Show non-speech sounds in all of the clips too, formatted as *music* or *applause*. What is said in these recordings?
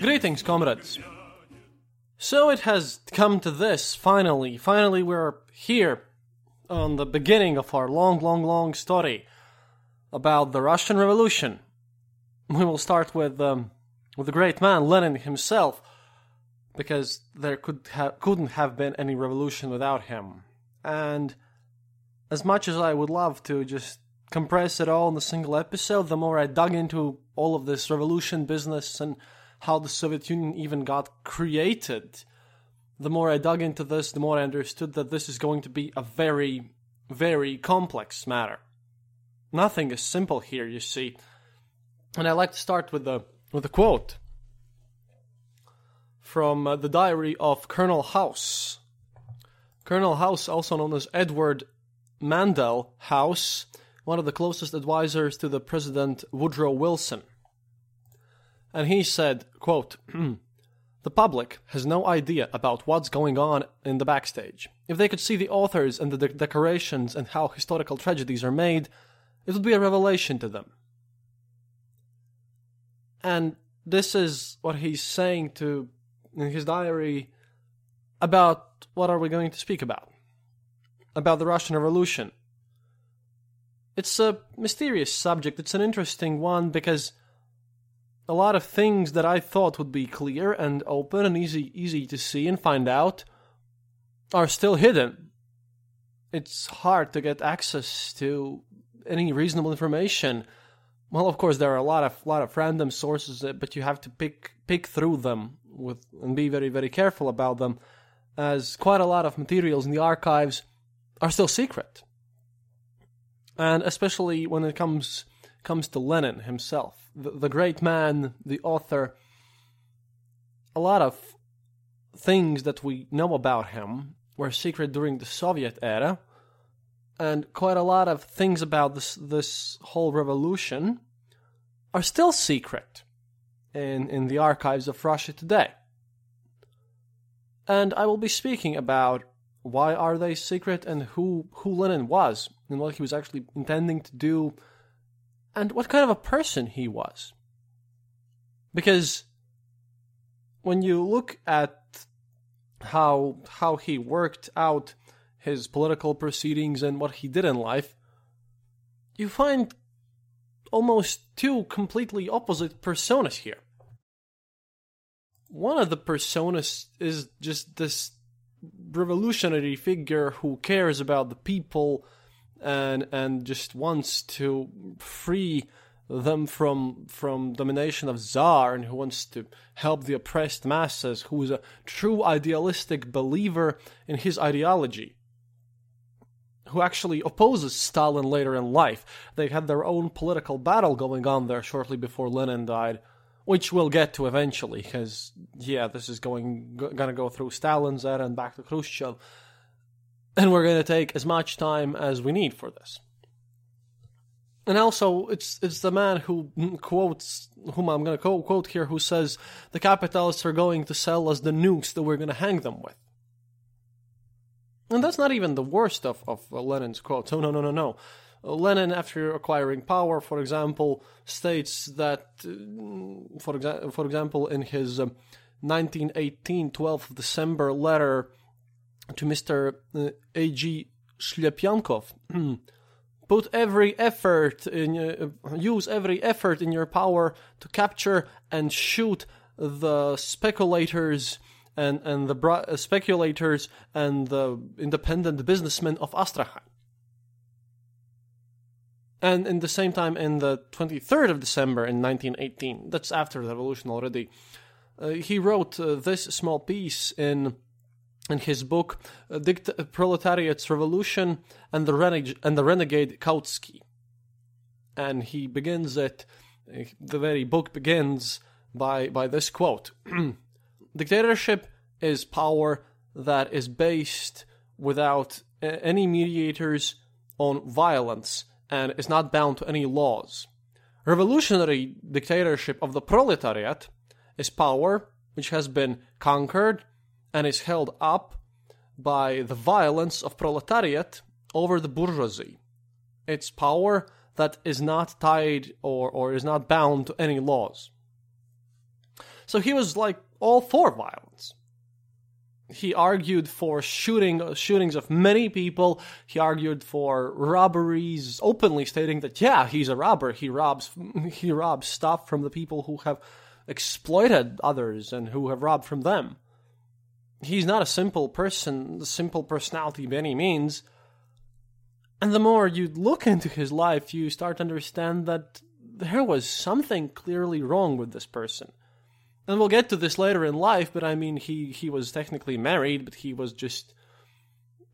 Greetings, comrades. So it has come to this, finally. Finally, we're here on the beginning of our long, long, long story about the Russian Revolution. We will start with um, with the great man Lenin himself, because there could ha- couldn't have been any revolution without him. And as much as I would love to just compress it all in a single episode, the more I dug into all of this revolution business and how the Soviet Union even got created, the more I dug into this, the more I understood that this is going to be a very, very complex matter. Nothing is simple here, you see. And I like to start with a with a quote from uh, the diary of Colonel House. Colonel House, also known as Edward Mandell House, one of the closest advisors to the President Woodrow Wilson and he said, quote, *clears throat* The public has no idea about what's going on in the backstage. If they could see the authors and the de- decorations and how historical tragedies are made, it would be a revelation to them. And this is what he's saying to in his diary about what are we going to speak about? About the Russian Revolution. It's a mysterious subject. It's an interesting one because a lot of things that I thought would be clear and open and easy easy to see and find out are still hidden. It's hard to get access to any reasonable information. Well, of course, there are a lot of lot of random sources, uh, but you have to pick pick through them with and be very very careful about them, as quite a lot of materials in the archives are still secret, and especially when it comes comes to Lenin himself, the, the great man, the author. A lot of things that we know about him were secret during the Soviet era, and quite a lot of things about this this whole revolution are still secret in in the archives of Russia today. And I will be speaking about why are they secret and who who Lenin was and what he was actually intending to do and what kind of a person he was. Because when you look at how how he worked out his political proceedings and what he did in life, you find almost two completely opposite personas here. One of the personas is just this revolutionary figure who cares about the people and and just wants to free them from from domination of czar and who wants to help the oppressed masses who is a true idealistic believer in his ideology who actually opposes Stalin later in life. They had their own political battle going on there shortly before Lenin died which we'll get to eventually because yeah this is going gonna go through Stalin's era and back to Khrushchev and we're going to take as much time as we need for this. And also, it's it's the man who quotes, whom I'm going to quote here, who says the capitalists are going to sell us the nukes that we're going to hang them with. And that's not even the worst of, of Lenin's quotes. Oh, no, no, no, no. Lenin, after acquiring power, for example, states that, uh, for, exa- for example, in his um, 1918 12th December letter to Mr. A.G. Shlyapnikov, put every effort in uh, use every effort in your power to capture and shoot the speculators and and the bra- uh, speculators and the independent businessmen of Astrakhan. And in the same time, in the 23rd of December in 1918, that's after the revolution already, uh, he wrote uh, this small piece in in his book uh, Dict- Proletariat's Revolution and the, Reneg- and the Renegade Kautsky. And he begins it, uh, the very book begins by, by this quote *clears throat* Dictatorship is power that is based without any mediators on violence and is not bound to any laws. Revolutionary dictatorship of the proletariat is power which has been conquered and is held up by the violence of proletariat over the bourgeoisie. It's power that is not tied or, or is not bound to any laws. So he was like all for violence. He argued for shooting shootings of many people. He argued for robberies, openly stating that yeah, he's a robber. He robs he robs stuff from the people who have exploited others and who have robbed from them. He's not a simple person, a simple personality by any means. And the more you look into his life, you start to understand that there was something clearly wrong with this person. And we'll get to this later in life, but I mean, he, he was technically married, but he was just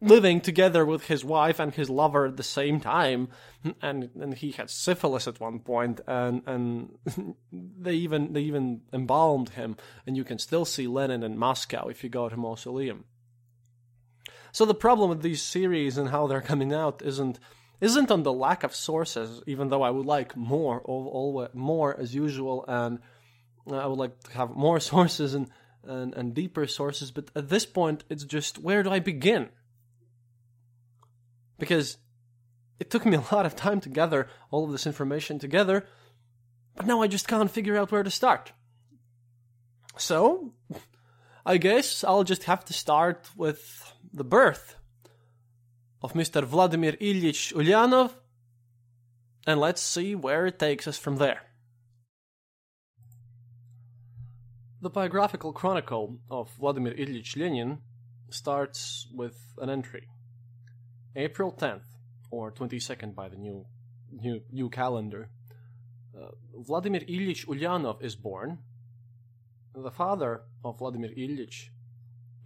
living together with his wife and his lover at the same time, and and he had syphilis at one point, and and *laughs* they even they even embalmed him, and you can still see Lenin in Moscow if you go to mausoleum. So the problem with these series and how they're coming out isn't isn't on the lack of sources, even though I would like more, all, all more as usual, and I would like to have more *laughs* sources and, and and deeper sources. But at this point, it's just where do I begin? Because it took me a lot of time to gather all of this information together, but now I just can't figure out where to start. So, I guess I'll just have to start with the birth of Mr. Vladimir Ilyich Ulyanov, and let's see where it takes us from there. The biographical chronicle of Vladimir Ilyich Lenin starts with an entry. April 10th, or 22nd by the new new, new calendar, uh, Vladimir Ilyich Ulyanov is born. The father of Vladimir Ilyich,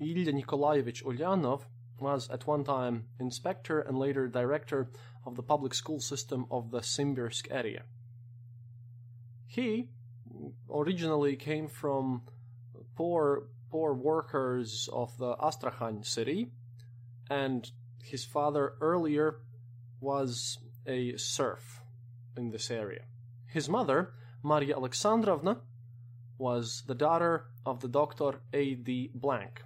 Ilya Nikolaevich Ulyanov, was at one time inspector and later director of the public school system of the Simbirsk area. He originally came from poor poor workers of the Astrakhan city and his father earlier was a serf in this area. His mother, Maria Alexandrovna, was the daughter of the doctor A.D. Blank.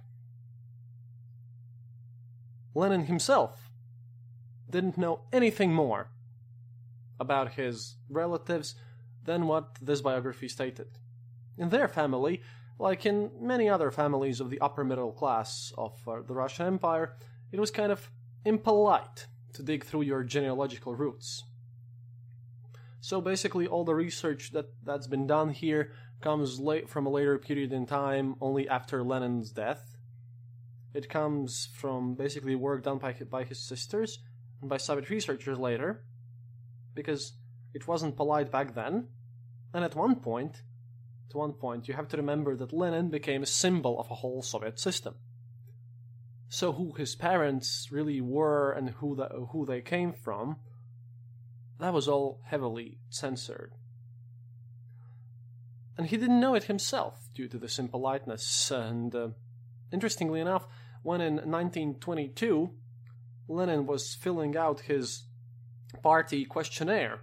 Lenin himself didn't know anything more about his relatives than what this biography stated. In their family, like in many other families of the upper middle class of uh, the Russian Empire, it was kind of impolite to dig through your genealogical roots. So basically, all the research that, that's been done here comes late from a later period in time, only after Lenin's death. It comes from basically work done by, by his sisters and by Soviet researchers later, because it wasn't polite back then. And at one point, at one point, you have to remember that Lenin became a symbol of a whole Soviet system. So who his parents really were and who the, who they came from, that was all heavily censored. And he didn't know it himself due to this impoliteness. And uh, interestingly enough, when in 1922 Lenin was filling out his party questionnaire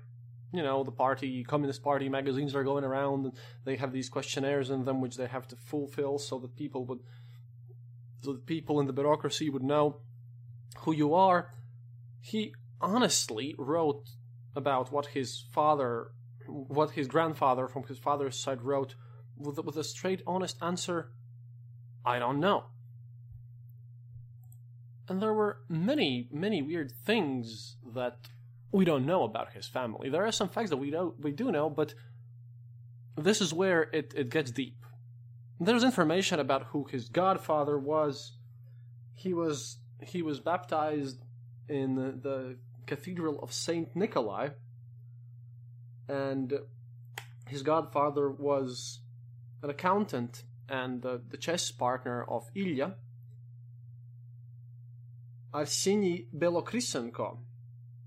you know, the party, Communist Party magazines are going around and they have these questionnaires in them which they have to fulfill so that people would, that people in the bureaucracy would know who you are. He honestly wrote about what his father, what his grandfather from his father's side wrote with, with a straight, honest answer I don't know. And there were many, many weird things that we don't know about his family. There are some facts that we don't we do know, but this is where it, it gets deep. There's information about who his godfather was. He was he was baptized in the, the Cathedral of Saint Nikolai, and his godfather was an accountant and the, chess partner of Ilya, Arseny Belokrisenko,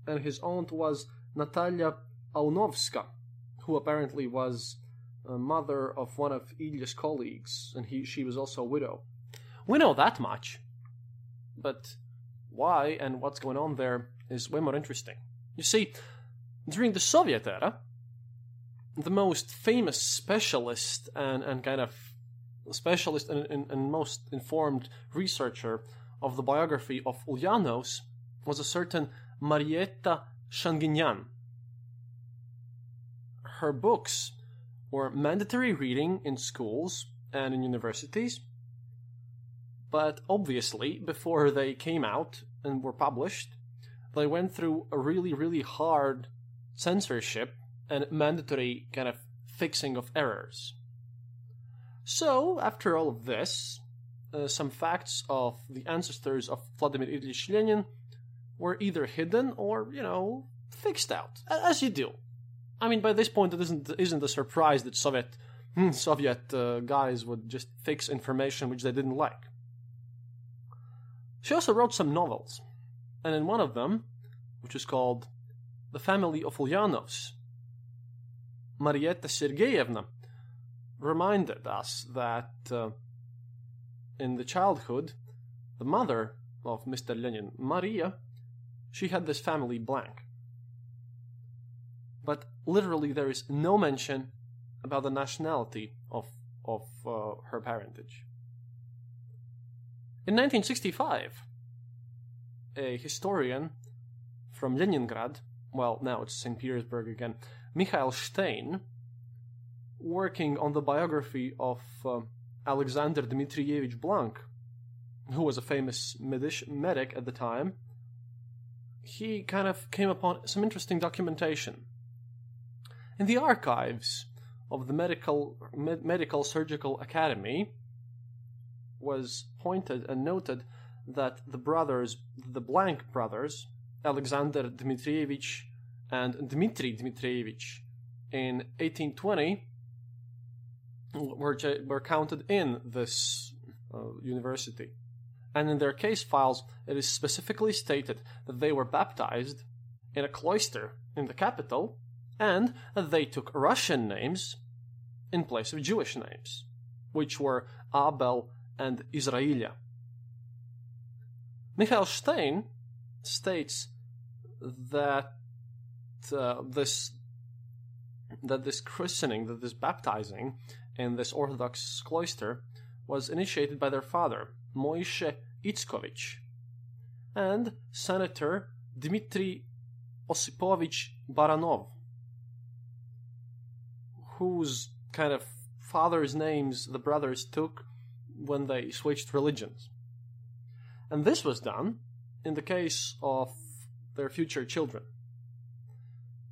and his aunt was Natalia Aunovska, who apparently was mother of one of Ilya's colleagues, and he she was also a widow. We know that much, but why and what's going on there is way more interesting. You see, during the Soviet era, the most famous specialist and, and kind of specialist and, and, and most informed researcher of the biography of Ulyanovs was a certain Marietta Shaginyan. Her books were mandatory reading in schools and in universities, but obviously, before they came out and were published, they went through a really, really hard censorship and mandatory kind of fixing of errors. So, after all of this, uh, some facts of the ancestors of Vladimir Ilyich Lenin were either hidden or, you know, fixed out, as you do. I mean, by this point, it isn't isn't a surprise that Soviet hmm, Soviet uh, guys would just fix information which they didn't like. She also wrote some novels, and in one of them, which is called "The Family of Ulyanovs," Marietta Sergeyevna reminded us that uh, in the childhood, the mother of Mr. Lenin, Maria, she had this family blank. But literally, there is no mention about the nationality of, of uh, her parentage. In 1965, a historian from Leningrad, well, now it's St. Petersburg again, Mikhail Stein, working on the biography of uh, Alexander Dmitrievich Blank, who was a famous medic at the time, he kind of came upon some interesting documentation. In the archives of the Medical, Med- Medical Surgical Academy was pointed and noted that the brothers, the Blank brothers, Alexander Dmitrievich and Dmitri Dmitrievich, in 1820 were, were counted in this uh, university. And in their case files, it is specifically stated that they were baptized in a cloister in the capital and they took Russian names in place of Jewish names, which were Abel and Israelia. Michael Stein states that uh, this that this christening, that this baptizing, in this Orthodox cloister was initiated by their father, Moishe Itzkovich, and Senator Dmitry Osipovich Baranov, whose kind of father's names the brothers took when they switched religions. And this was done in the case of their future children.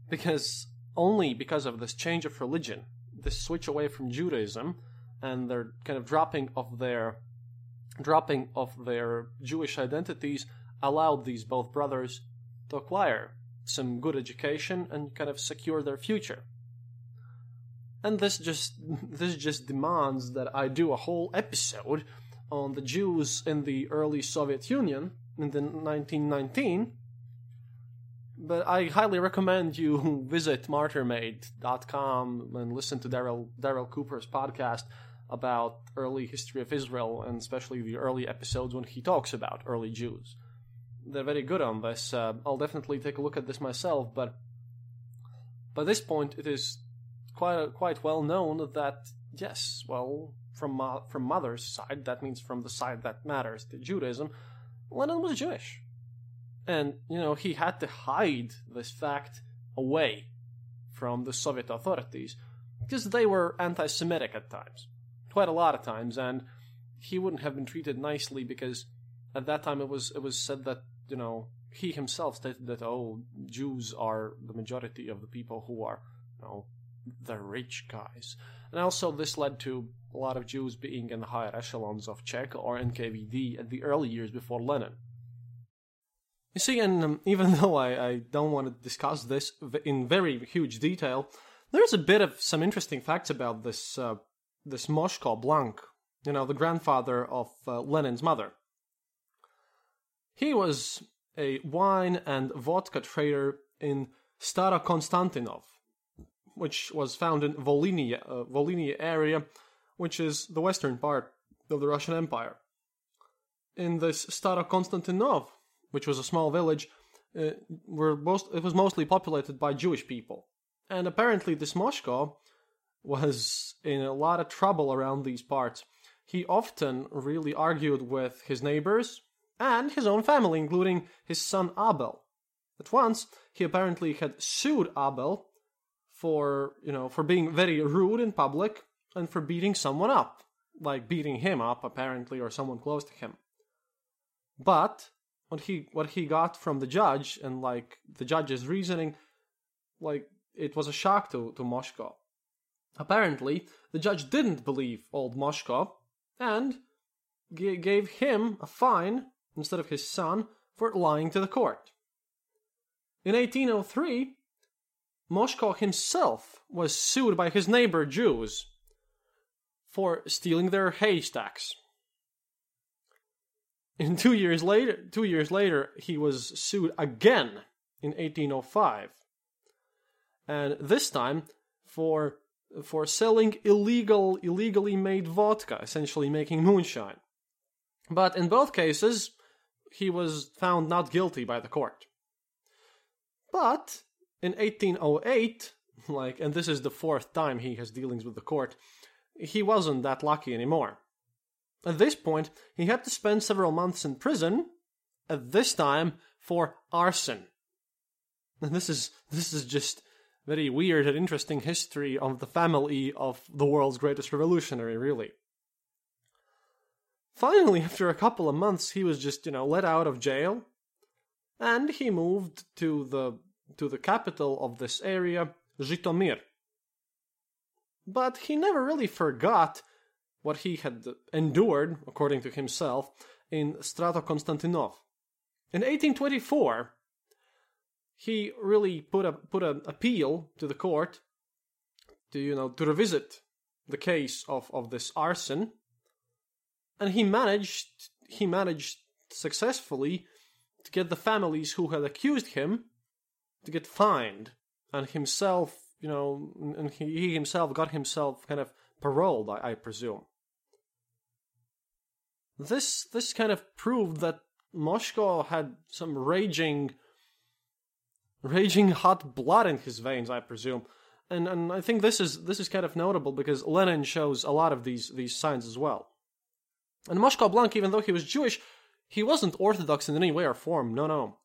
Because only because of this change of religion this switch away from Judaism and their kind of dropping of their dropping of their Jewish identities allowed these both brothers to acquire some good education and kind of secure their future. And this just *laughs* this just demands that I do a whole episode on the Jews in the early Soviet Union in the 1919 but I highly recommend you *laughs* visit martyrmade.com and listen to Daryl Daryl Cooper's podcast about early history of Israel and especially the early episodes when he talks about early Jews. They're very good on this. Uh, I'll definitely take a look at this myself, but but By this point, it is quite quite well known that yes, well, from mo- from mother's side, that means from the side that matters, the Judaism, Lenin was Jewish, and you know he had to hide this fact away from the Soviet authorities because they were anti-Semitic at times, quite a lot of times, and he wouldn't have been treated nicely because at that time it was it was said that you know he himself stated that oh Jews are the majority of the people who are you know the rich guys, and also this led to a lot of Jews being in the higher echelons of Cheka or NKVD at the early years before Lenin. You see, and um, *laughs* even though I, I don't want to discuss this in very huge detail, there's a bit of some interesting facts about this uh, this Moshko Blank, you know, the grandfather of uh, Lenin's mother. He was a wine and vodka trader in Starokonstantinov, which was found in Volhynia, uh, area, which is the western part of the Russian Empire. In this Starokonstantinov, which was a small village, uh, were most, it was mostly populated by Jewish people. And apparently, this Moshko was in a lot of trouble around these parts. He often really argued with his neighbors and his own family, including his son Abel. At once, he apparently had sued Abel for, you know, for being very rude in public and for beating someone up, like beating him up apparently or someone close to him. But what he what he got from the judge and like the judge's reasoning, like it was a shock to to Moshko. Apparently, the judge didn't believe old Moshko and g- gave him a fine instead of his son for lying to the court. In 1803, Moshko himself was sued by his neighbor Jews for stealing their haystacks. And two years later, two years later, he was sued again in 1805, and this time for for selling illegal, illegally made vodka, essentially making moonshine. But in both cases, he was found not guilty by the court. But in 1808, like, and this is the fourth time he has dealings with the court, he wasn't that lucky anymore. At this point, he had to spend several months in prison, at this time for arson. And this is this is just very weird and interesting history of the family of the world's greatest revolutionary, really. Finally, after a couple of months, he was just, you know, let out of jail, and he moved to the to the capital of this area, Zhytomyr. But he never really forgot what he had endured, according to himself, in Starokonstantinov. In 1824, he really put a put an appeal to the court to you know to revisit the case of, of this arson, and he managed he managed successfully to get the families who had accused him to get fined, and himself you know and he himself got himself kind of paroled, I, I presume. This this kind of proved that Moshko had some raging raging hot blood in his veins, I presume. And and I think this is this is kind of notable because Lenin shows a lot of these these signs as well. And Moshko Blank, even though he was Jewish, he wasn't Orthodox in any way or form. No, no.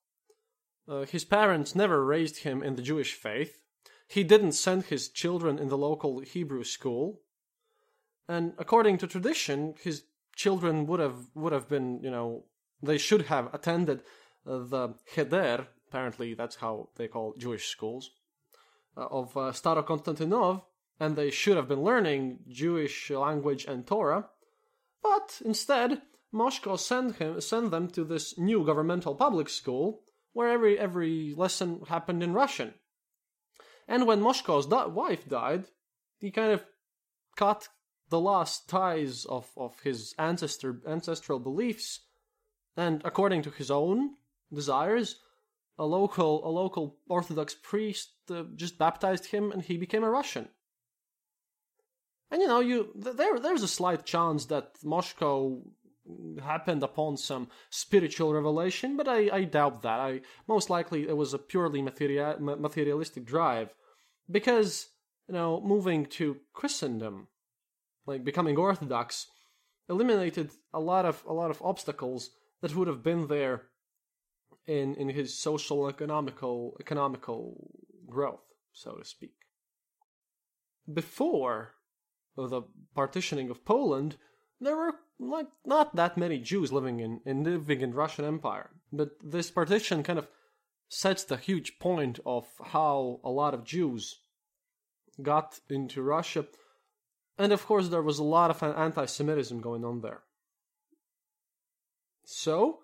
Uh, his parents never raised him in the Jewish faith. He didn't send his children in the local Hebrew school. And according to tradition, his children would have would have been, you know, they should have attended uh, the Cheder. Apparently, that's how they call Jewish schools uh, of uh, Starokonstantinov, and they should have been learning Jewish language and Torah. But instead, Moshko sent him sent them to this new governmental public school where every every lesson happened in Russian. And when Moshko's da- wife died, he kind of cut the last ties of, of his ancestor ancestral beliefs, and according to his own desires, a local a local Orthodox priest uh, just baptized him, and he became a Russian. And you know, you there there's a slight chance that Moshko happened upon some spiritual revelation, but I, I doubt that. I most likely it was a purely material, materialistic drive because you know moving to Christendom, like becoming Orthodox, eliminated a lot of a lot of obstacles that would have been there in in his social economical economical growth, so to speak. Before the partitioning of Poland, there were like not that many Jews living in, in living in Russian Empire. But this partition kind of sets the huge point of how a lot of Jews got into Russia. And of course there was a lot of anti Semitism going on there. So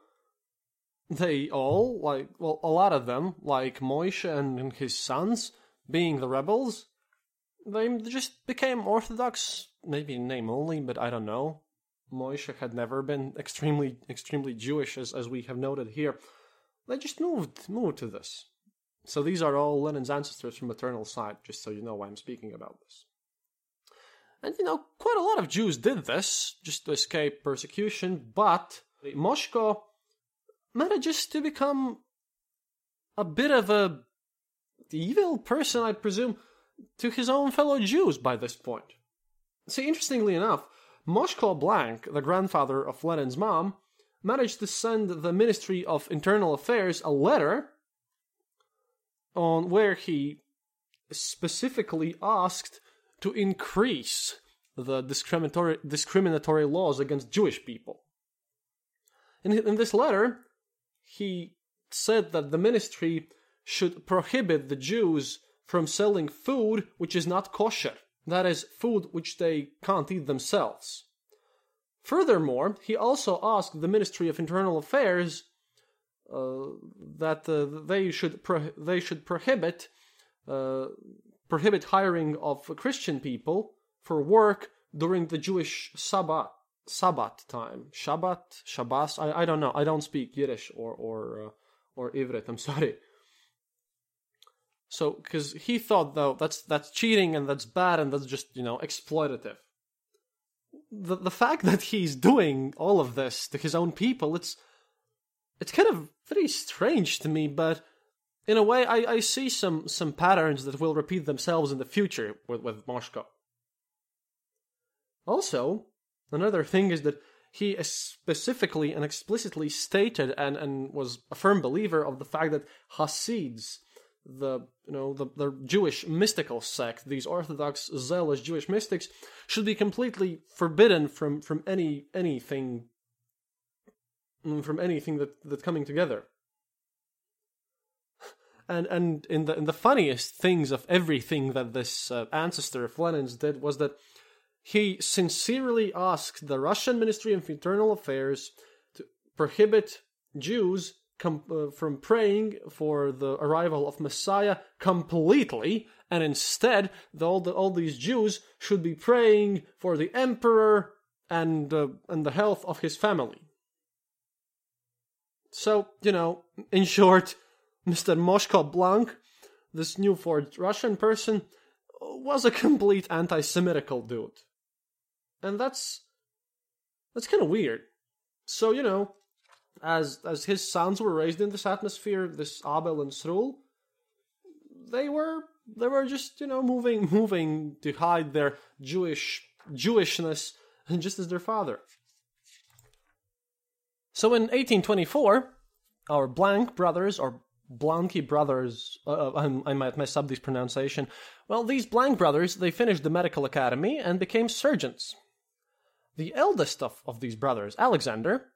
they all, like well, a lot of them, like Moishe and his sons, being the rebels, they just became Orthodox, maybe name only, but I don't know. Moishe had never been extremely, extremely Jewish, as, as we have noted here. They just moved, moved to this. So these are all Lenin's ancestors from maternal side, just so you know why I'm speaking about this. And you know, quite a lot of Jews did this just to escape persecution, but Moshko manages to become a bit of a evil person, I presume, to his own fellow Jews by this point. See, interestingly enough, Moshko Blank, the grandfather of Lenin's mom, managed to send the Ministry of Internal Affairs a letter on where he specifically asked to increase the discriminatory discriminatory laws against Jewish people. In, in this letter, he said that the ministry should prohibit the Jews from selling food which is not kosher, that is, food which they can't eat themselves. Furthermore, he also asked the Ministry of Internal Affairs uh, that uh, they should pro- they should prohibit uh, prohibit hiring of Christian people for work during the Jewish Sabbath Sabbath time. Shabbat, Shabbos. I, I don't know. I don't speak Yiddish or or uh, or Ivrit. I'm sorry. So, because he thought though that's that's cheating and that's bad and that's just you know exploitative. The the fact *laughs* that he's doing all of this to his own people, it's it's kind of very strange to me. But in a way, I, I see some some patterns that will repeat themselves in the future with with Moshko. Also, another thing is that he specifically and explicitly stated and, and was a firm believer of the fact that Hasids the you know the, the Jewish mystical sect, these Orthodox zealous Jewish mystics, should be completely forbidden from from any anything mm, from anything that that coming together. And and in the in the funniest things of everything that this uh, ancestor of Lenin's did was that he sincerely asked the Russian Ministry of Internal Affairs to prohibit Jews com- uh, from praying for the arrival of Messiah completely, and instead, the, all, the, all these Jews should be praying for the emperor and uh, and the health of his family. So, you know, in short, *laughs* Mr. Moshko Blank, this new forged Russian person, was a complete anti-Semitical dude. And that's that's kind of weird. So, you know, as as his sons were raised in this atmosphere, this Abel and Srul, they were they were just you know moving *laughs* moving to hide their Jewish Jewishness, *laughs* just as their father. So in 1824, our Blank brothers or Blanky brothers, uh, uh I might mess up this pronunciation. Well, these Blank brothers they finished the medical academy and became surgeons. The eldest of, of these brothers, Alexander,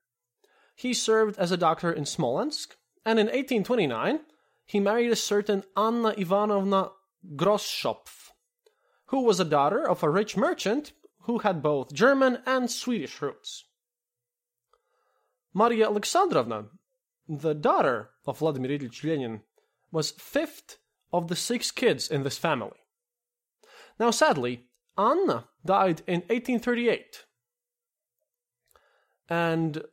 he served as a doctor in Smolensk, and in 1829 he married a certain Anna Ivanovna Grosschopf, who was a daughter of a rich merchant who had both German and Swedish roots. Maria Alexandrovna, the daughter of Vladimir Ilyich Lenin, was fifth of the six kids in this family. Now, sadly, Anna died in 1838. And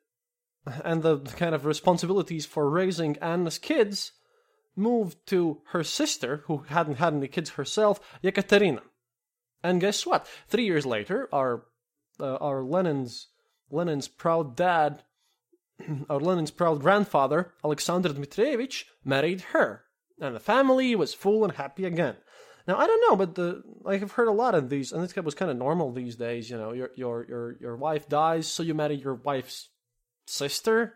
and the kind of responsibilities for raising Anna's kids moved to her sister, who hadn't had any kids herself, Yekaterina. And guess what? Three years later, our uh, our Lenin's Lenin's proud dad, *clears throat* our Lenin's proud grandfather, Alexander Dmitrievich, married her, and the family was full and happy again. Now I don't know, but the I've heard a lot of these, and this was kind of normal these days. You know, your your your your wife dies, so you marry your wife's sister.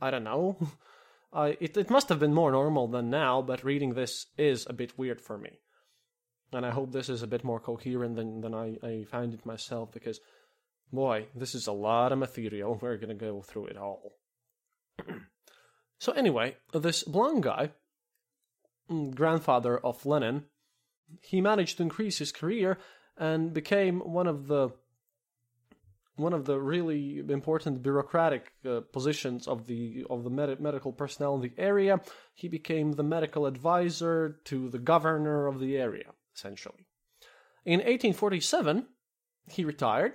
I don't know. *laughs* Uh, it it must have been more normal than now, but reading this is a bit weird for me, and I hope this is a bit more coherent than than I I find it myself because, boy, this is a lot of material. *laughs* We're gonna go through it all. *clears throat* so anyway, this blonde guy, mm, grandfather of Lenin, he managed to increase his career and became one of the one of the really important bureaucratic uh, positions of the of the med- medical personnel in the area. He became the medical advisor to the governor of the area, essentially. In 1847, he retired.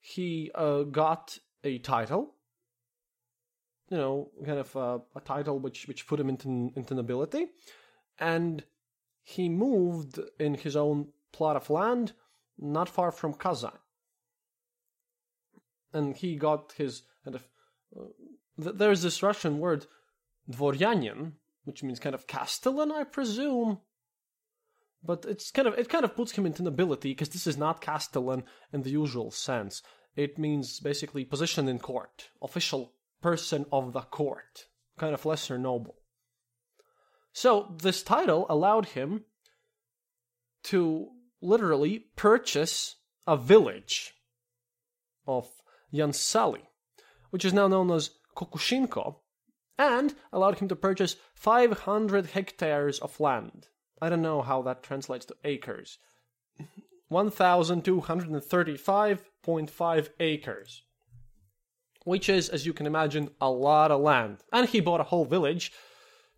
He uh, got a title, you know, kind of uh, a title which which put him into into nobility, and he moved in his own plot of land, not far from Kazan and he got his kind of. Uh, th- there's this Russian word, dvoryanin, which means kind of castellan, I presume. But it's kind of it kind of puts him into nobility because this is not castellan in the usual sense. It means basically position in court, official person of the court, kind of lesser noble. So this title allowed him to literally purchase a village of Yansali, which is now known as Kokushkino, and allowed him to purchase 500 hectares of land. I don't know how that translates to acres. 1,235.5 acres. Which is, as you can imagine, a lot of land. And he bought a whole village,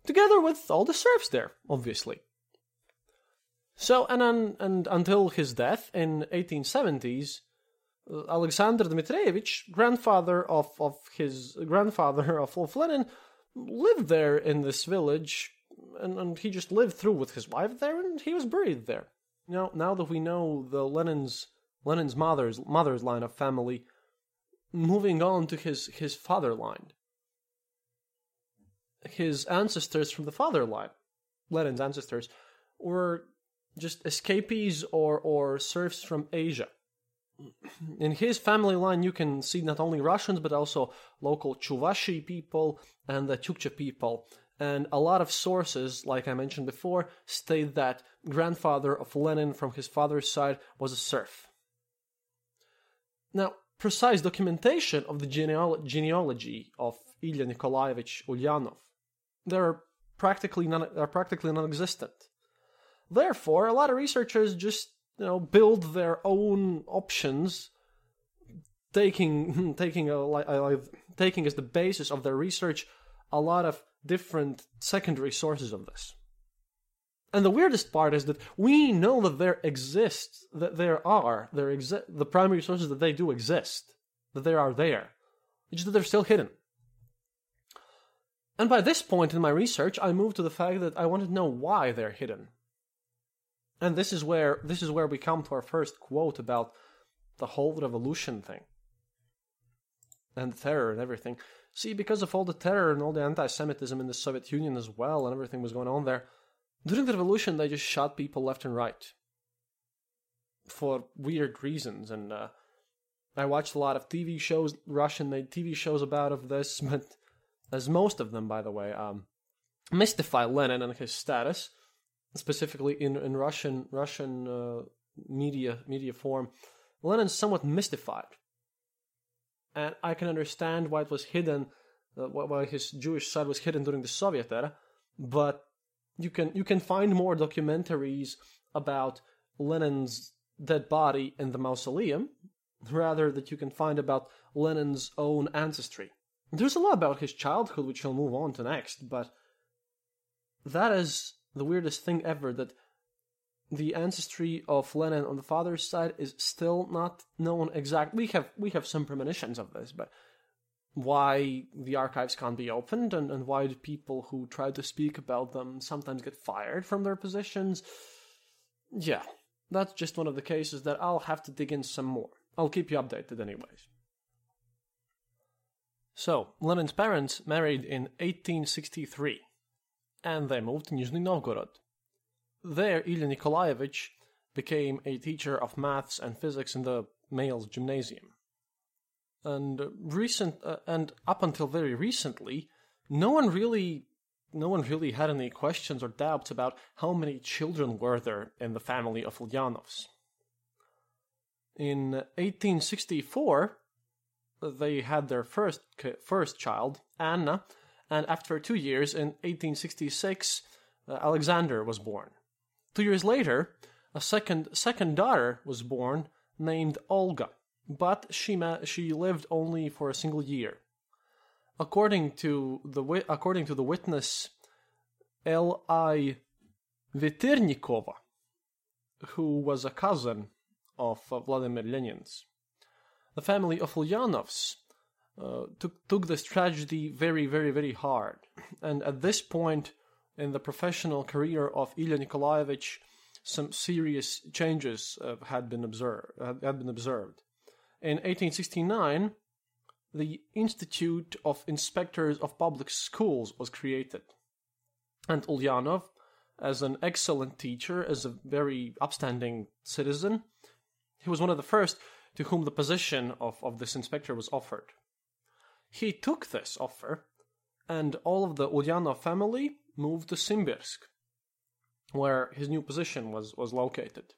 together with all the serfs there, obviously. So, and, and until his death in 1870s, Alexander Dmitrievich, grandfather of, of his grandfather of, of Lenin, lived there in this village, and, and he just lived through with his wife there, and he was buried there. Know, now that we know the Lenin's Lenin's mother's mother's line of family, moving on to his his father line, his ancestors from the father line, Lenin's ancestors, were just escapees or or serfs from Asia in his family line, you can see not only Russians but also local Chuvashi people and the Chukcha people. And a lot of sources, like I mentioned before, state that grandfather of Lenin from his father's side was a serf. Now, precise documentation of the geneal- genealogy of Ilya Nikolaevich Ulyanov, they're practically non- are practically non-existent. Therefore, a lot of researchers just you know build their own options taking *laughs* taking a uh, like taking as the basis of their research a lot of different secondary sources of this. And the weirdest part is that we know that there exists that there are there exist the primary sources that they do exist that they are there. It's just that they're still hidden. And by this point in my research i moved to the fact that i wanted to know why they're hidden and this is where this is where we come to our first quote about the whole revolution thing. And terror and everything. See, because of all the terror and all the anti Semitism in the Soviet Union as well, and everything was going on there, during the revolution they just shot people left and right. For weird reasons. And uh, I watched a lot of TV shows, Russian made TV shows about of this, *laughs* but as most of them, by the way, um, mystify Lenin and his status specifically in, in Russian Russian uh, media media form, Lenin's somewhat mystified, and I can understand why it was hidden, uh, why his Jewish side was hidden during the Soviet era. But you can you can find more documentaries about Lenin's dead body in the mausoleum, rather that you can find about Lenin's own ancestry. There's a lot about his childhood, which I'll move on to next, but that is the weirdest thing ever that the ancestry of Lenin on the father's side is still not known exactly. We have we have some premonitions of this, but why the archives can't be opened and, and why the people who try to speak about them sometimes get fired from their positions. Yeah, that's just one of the cases that I'll have to dig in some more. I'll keep you updated anyways. So, Lenin's parents married in 1863 and they moved to Nizhny Novgorod. there, Ilya Nikolaevich became a teacher of maths and physics in the males' gymnasium. And recent, uh, and up until very recently, no one really, no one really had any questions or doubts about how many children were there in the family of Ulyanovs. In 1864, they had their first first child, Anna, and after two years, in 1866, uh, Alexander was born. Two years later, a second second daughter was born named Olga, but she ma- she lived only for a single year. According to the wi- according to the witness L. I. Veternikova, who was a cousin of uh, Vladimir Lenin's, the family of Ulyanovs uh, took took this tragedy very very very hard, and at this point in the professional career of Ilya Nikolaevich, some serious changes uh, had been observed. Had been observed. In 1869, the Institute of Inspectors of Public Schools was created, and Ulyanov, as an excellent teacher, as a very upstanding citizen, he was one of the first to whom the position of, of this inspector was offered. He took this offer, and all of the Ulyanov family moved to Simbirsk, where his new position was, was located.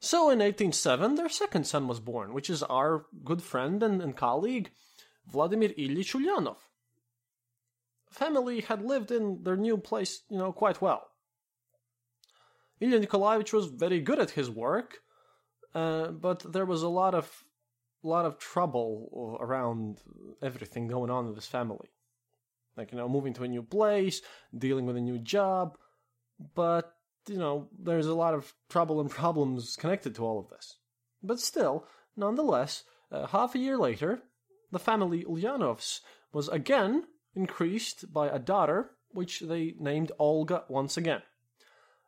So in 1807, their second son was born, which is our good friend and, and colleague, Vladimir Ilyich Ulyanov. Family had lived in their new place, you know, quite well. Ilya Nikolaevich was very good at his work, uh, but there was a lot of lot of trouble around everything going on in this family. Like, you know, moving to a new place, dealing with a new job. But, you know, there's a lot of trouble and problems connected to all of this. But still, nonetheless, uh, half a year later, the family Ulyanovs was again increased by a daughter, which they named Olga once again.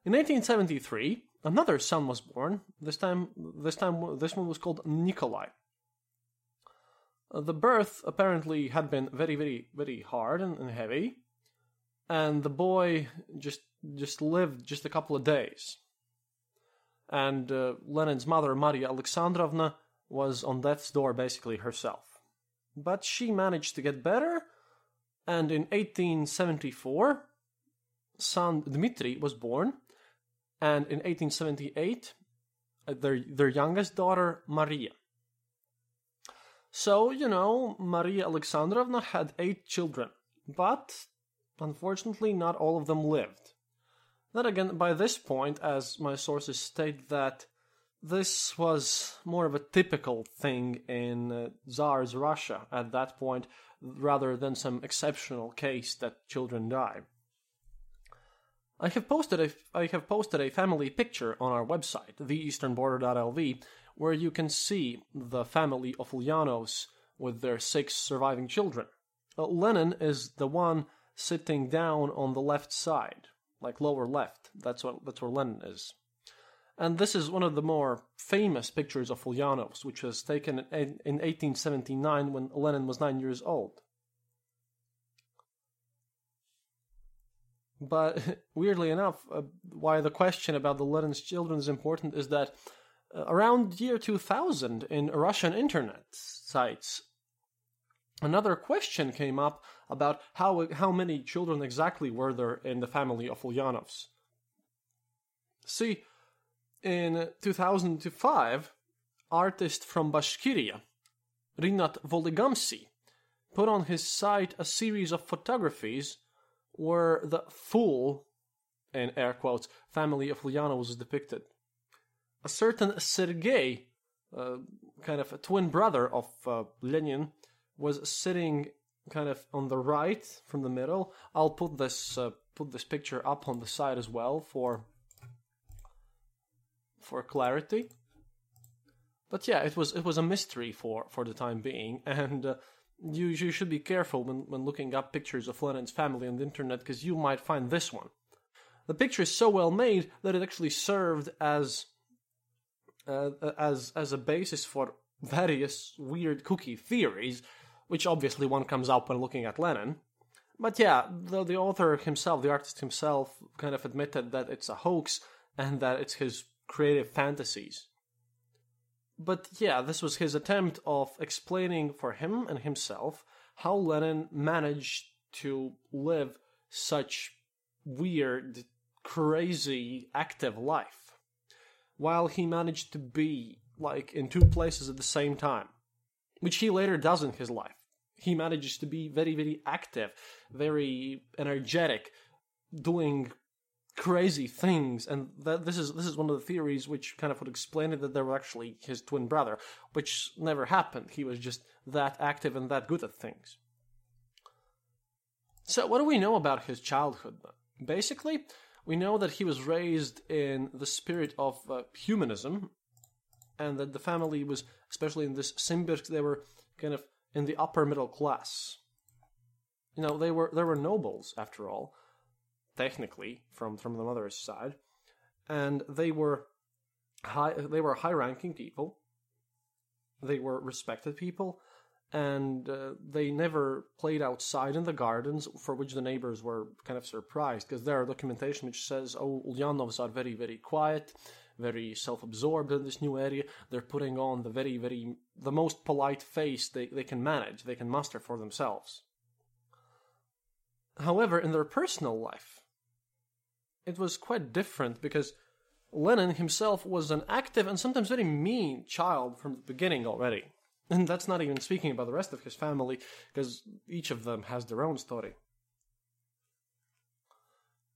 In 1873, another son was born. This time, this time, this one was called Nikolai. The birth apparently had been very, very, very hard and, and heavy, and the boy just just lived just a couple of days. And uh, Lenin's mother, Maria Alexandrovna, was on death's door basically herself. But she managed to get better, and in 1874, son Dmitri was born, and in 1878, uh, their, their youngest daughter, Maria. So, you know, Maria Alexandrovna had eight children, but unfortunately, not all of them lived. Then again, by this point, as my sources state that this was more of a typical thing in uh, Tsar's Russia at that point, rather than some exceptional case that children die. I have posted a I have posted a family picture on our website, theeasternborder.lv, where you can see the family of Ulyanovs with their six surviving children. Uh, Lenin is the one sitting down on the left side, like lower left. That's what that's where Lenin is. And this is one of the more famous pictures of Ulyanovs, which was taken in, in 1879 when Lenin was nine years old. But *laughs* weirdly enough, uh, why the question about the Lenin's children is important is that Uh, around year 2000 in Russian internet sites, another question came up about how how many children exactly were there in the family of Ulyanovs. See, in 2005, artist from Bashkiria, Rinat Voligamsi, put on his site a series of photographies where the full, in air quotes, family of Ulyanovs is depicted a certain Sergei, uh, kind of a twin brother of uh, Lenin, was sitting kind of on the right from the middle. I'll put this uh, put this picture up on the side as well for for clarity. But yeah, it was it was a mystery for for the time being, *laughs* and uh, you you should be careful when when looking up pictures of Lenin's family on the internet because you might find this one. The picture is so well made that it actually served as uh, as as a basis for various weird cookie theories, which obviously one comes up when looking at Lenin. But yeah, the, the author himself, the artist himself, kind of admitted that it's a hoax and that it's his creative fantasies. But yeah, this was his attempt of explaining for him and himself how Lenin managed to live such weird, crazy, active life, while he managed to be like in two places at the same time, which he later does in his life. He manages to be very, very active, very energetic, doing crazy things, and that this is this is one of the theories which kind of would explain it that they were actually his twin brother, which never happened. He was just that active and that good at things. So, what do we know about his childhood? Basically, we know that he was raised in the spirit of uh, humanism, and that the family was, especially in this Simbirsk, they were kind of in the upper middle class. You know, they were they were nobles after all, technically from from the mother's side, and they were high they were high ranking people. They were respected people, and uh, they never played outside in the gardens, for which the neighbors were kind of surprised because there are documentation which says, "Oh, Ulyanovs are very very quiet." Very self-absorbed in this new area. They're putting on the very, very the most polite face they, they can manage, they can muster for themselves. However, in their personal life, it was quite different because Lenin himself was an active and sometimes very mean child from the beginning already. And that's not even speaking about the rest of his family, because each of them has their own story.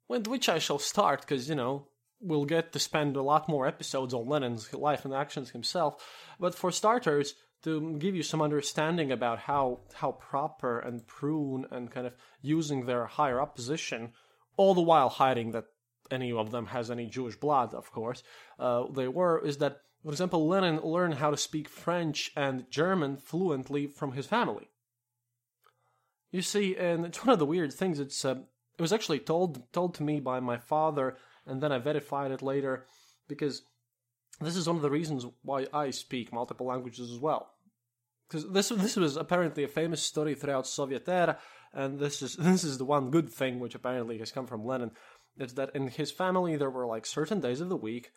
With which I shall start, because, you know, we'll get to spend a lot more episodes on Lenin's life and actions himself. But for starters, to give you some understanding about how, how proper and prune and kind of using their higher up position, all the while hiding that any of them has any Jewish blood, of course, uh, they were, is that for example, Lenin learned how to speak French and German fluently from his family. You see, and it's one of the weird things. It's uh, it was actually told told to me by my father, and then I verified it later because this is one of the reasons why I speak multiple languages as well. Because this this was apparently a famous story throughout Soviet era, and this is *laughs* this is the one good thing which apparently has come from Lenin. It's that in his family there were like certain days of the week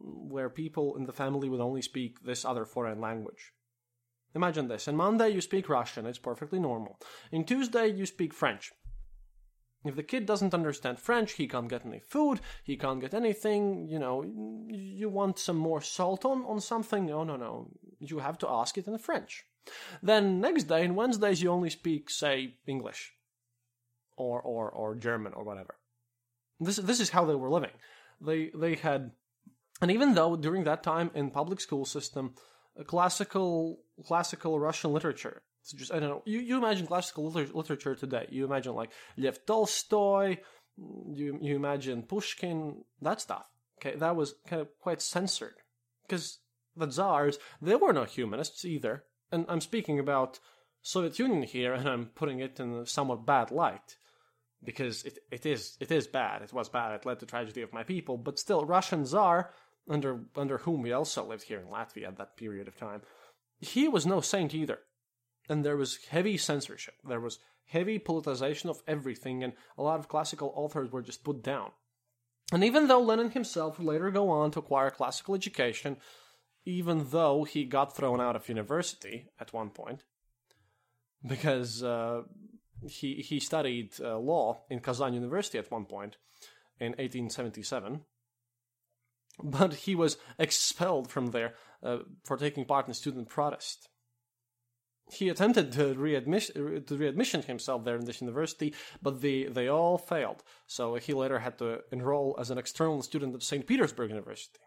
where people in the family would only speak this other foreign language. Imagine this. On Monday, you speak Russian, it's perfectly normal. In Tuesday, you speak French. If the kid doesn't understand French, he can't get any food, he can't get anything, you know, you want some more salt on, on something? No, no, no. You have to ask it in French. Then next day, in Wednesdays, you only speak, say, English. Or, or, or German or whatever. This, this is how they were living. They, they had and even though during that time in public school system, classical classical Russian literature, it's just I don't know. You, you imagine classical liter- literature today. You imagine like Lev Tolstoy. You you imagine Pushkin. That stuff. Okay, that was kind of quite censored because the czars they were not humanists either. And I'm speaking about Soviet Union here, and I'm putting it in a somewhat bad light because it, it is it is bad. It was bad. It led to tragedy of my people. But still, Russian czar under under whom we also lived here in Latvia at that period of time, he was no saint either. And there was heavy censorship. There was heavy politicization of everything, and a lot of classical authors were just put down. And even though Lenin himself would later go on to acquire classical education, even though he got thrown out of university at one point, because uh, he he studied uh, law in Kazan University at one point in 1877, but he was expelled from there uh, for taking part in student protest. He attempted to readmission, to readmission himself there in this university, but the, they all failed. So he later had to enroll as an external student at St. Petersburg University.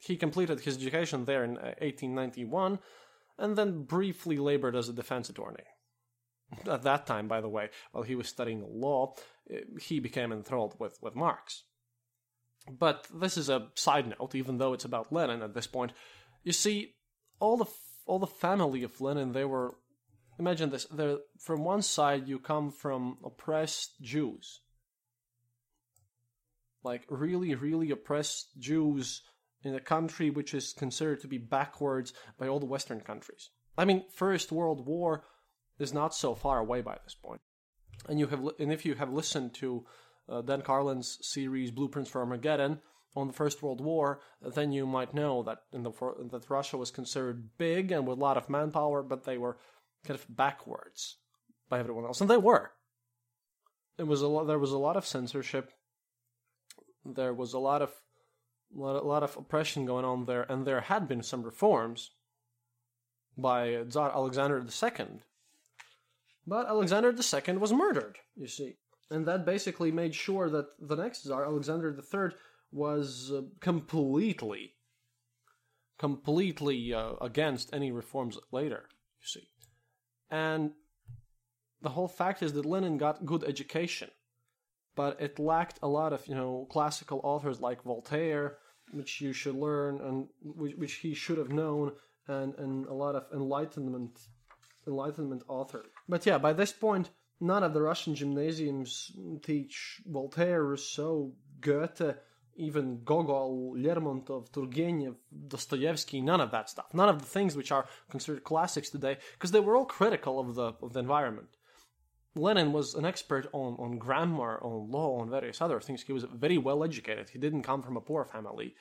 He completed his education there in 1891 uh, and then briefly labored as a defense attorney. At that time, by the way, while he was studying law, uh, he became enthralled with, with Marx. But this is a side note, even though it's about Lenin at this point. You see, all the all the family of Lenin, they were. Imagine this: they're, from one side, you come from oppressed Jews, like really, really oppressed Jews in a country which is considered to be backwards by all the Western countries. I mean, First World War is not so far away by this and you have li- and if you have listened to uh, Dan Carlin's series Blueprints for Armageddon on the First World War, then you might know that in the that Russia was considered big and with a lot of manpower, but they were kind of backwards by everyone else, and they were. It was a lot. There was a lot of censorship. There was a lot of a lot of oppression going on there, and there had been some reforms by Tsar Alexander II. But Alexander II was murdered, you see. And that basically made sure that the next Tsar, Alexander III, was uh, completely, completely uh, against any reforms later, you see. And the whole fact is that Lenin got good education, but it lacked a lot of, you know, classical authors like Voltaire, which you should learn and which, which he should have known, and, and a lot of enlightenment, enlightenment author. But yeah, by this point, none of the Russian gymnasiums teach Voltaire, Rousseau, Goethe, even Gogol, Lermontov, Turgenev, Dostoevsky, none of that stuff. None of the things which are considered classics today, because they were all critical of the of the environment. Lenin was an expert on, on grammar, on law, on various other things. He was very well educated. He didn't come from a poor family.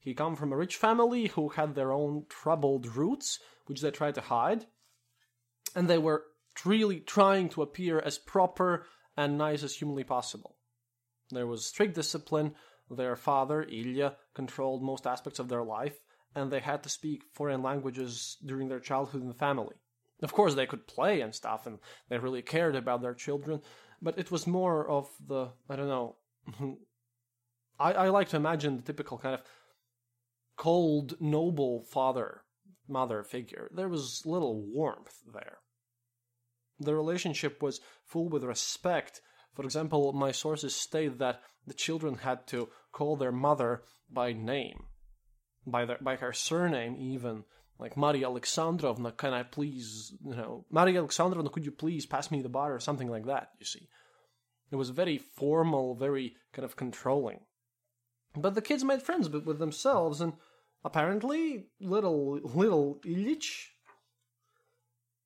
He come from a rich family who had their own troubled roots, which they tried to hide. And they were really trying to appear as proper and nice as humanly possible. There was strict discipline. Their father, Ilya, controlled most aspects of their life, and they had to speak foreign languages during their childhood in the family. Of course, they could play and stuff, and they really cared about their children, but it was more of the, I don't know, *laughs* I, I like to imagine the typical kind of cold, noble father mother figure. There was little warmth there. The relationship was full with respect. For example, my sources state that the children had to call their mother by name, by their by her surname even, like Maria Alexandrovna, can I please, you know, Maria Alexandrovna, could you please pass me the bar or something like that, you see. It was very formal, very kind of controlling. But the kids made friends with themselves, and apparently little little Ilyich,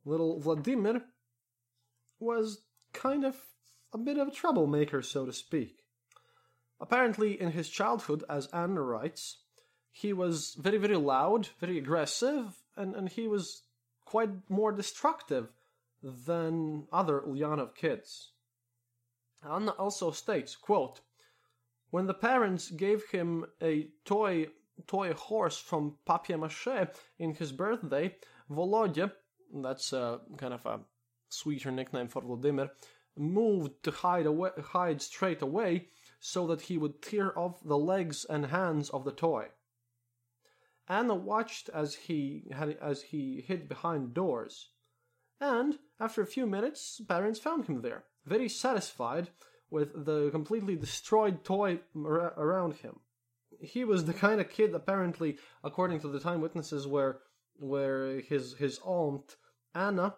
little Vladimir, was kind of a bit of a troublemaker, so to speak. Apparently, in his childhood, as Anna writes, he was very, very loud, very aggressive, and, and he was quite more destructive than other Ulyanov kids. Anna also states, quote, when the parents gave him a toy toy horse from papier-mâché in his birthday, Volodya, that's a kind of a sweeter nickname for Vladimir, moved to hide away, hide straight away so that he would tear off the legs and hands of the toy. Anna watched as he as he hid behind doors, and after a few minutes, parents found him there, very satisfied with the completely destroyed toy around him. He was the kind of kid, apparently, according to the time witnesses, where where his his aunt Anna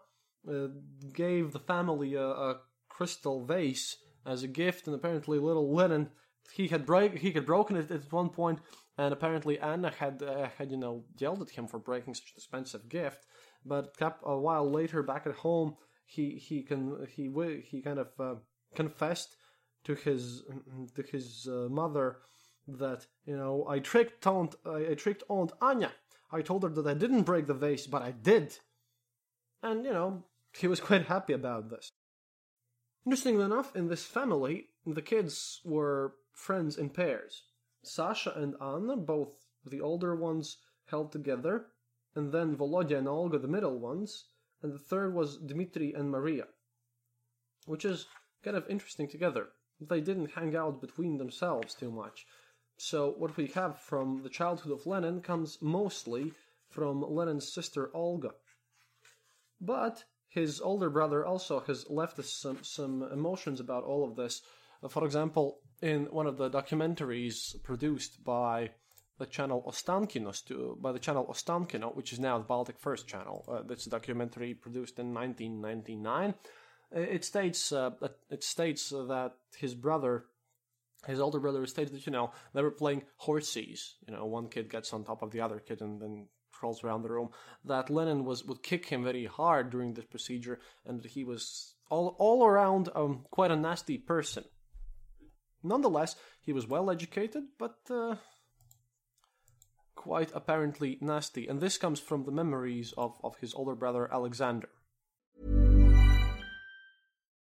uh, gave the family a, a, crystal vase as a gift, and apparently little Lenin he had break he had broken it at one point, and apparently Anna had uh, had you know yelled at him for breaking such an expensive gift. But a while later, back at home, he he can he he kind of uh, confessed to his to his uh, mother that you know I tricked aunt I, I tricked aunt Anya. I told her that I didn't break the vase, but I did, and you know he was quite happy about this. Interestingly enough, in this family, the kids were friends in pairs. Sasha and Anna, both the older ones, held together, and then Volodya and Olga, the middle ones, and the third was Dmitri and Maria. Which is kind of interesting together. They didn't hang out between themselves too much. So, what we have from the childhood of Lenin comes mostly from Lenin's sister Olga. But his older brother also has left us some, some emotions about all of this. Uh, for example, in one of the documentaries produced by the channel Ostankino, by the channel Ostankino, which is now the Baltic First channel. Uh, that's a documentary produced in 1999. Uh, it states uh, it states that his brother, his older brother, states that you know they were playing horses. You know, one kid gets on top of the other kid and then around the room, that Lenin was would kick him very hard during this procedure, and that he was all all around um, quite a nasty person. Nonetheless, he was well educated, but uh, quite apparently nasty, and this comes from the memories of, of his older brother Alexander.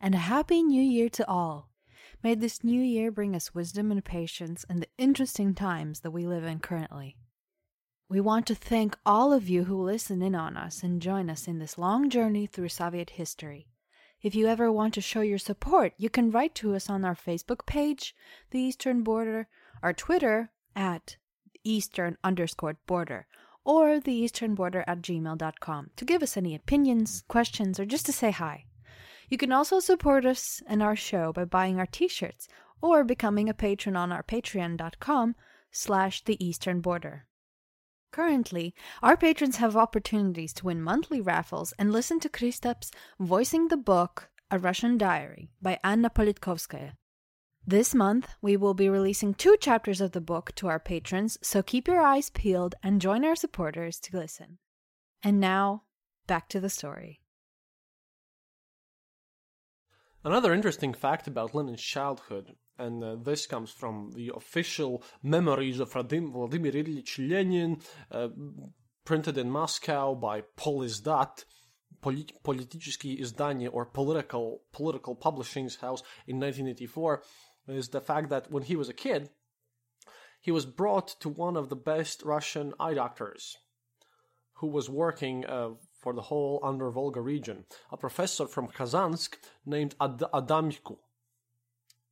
and a happy new year to all. May this new year bring us wisdom and patience in the interesting times that we live in currently. We want to thank all of you who listen in on us and join us in this long journey through Soviet history. If you ever want to show your support, you can write to us on our Facebook page, The Eastern Border, our Twitter at Eastern underscore border, or the Eastern Border at gmail.com to give us any opinions, questions, or just to say hi. You can also support us and our show by buying our t-shirts or becoming a patron on our patreon.com slash the Eastern Border. Currently, our patrons have opportunities to win monthly raffles and listen to Kristaps voicing the book A Russian Diary by Anna Politkovskaya. This month, we will be releasing two chapters of the book to our patrons, so keep your eyes peeled and join our supporters to listen. And now, back to the story. Another interesting fact about Lenin's childhood, and uh, this comes from the official memories of Vladimir Ilyich Lenin, uh, printed in Moscow by Politizdat, Polit- Izdanie, or Political Political Publishing's House in 1984, is the fact that when he was a kid, he was brought to one of the best Russian eye doctors, who was working uh, for the whole Under Volga region, a professor from Kazansk named Ad- Adamyuk.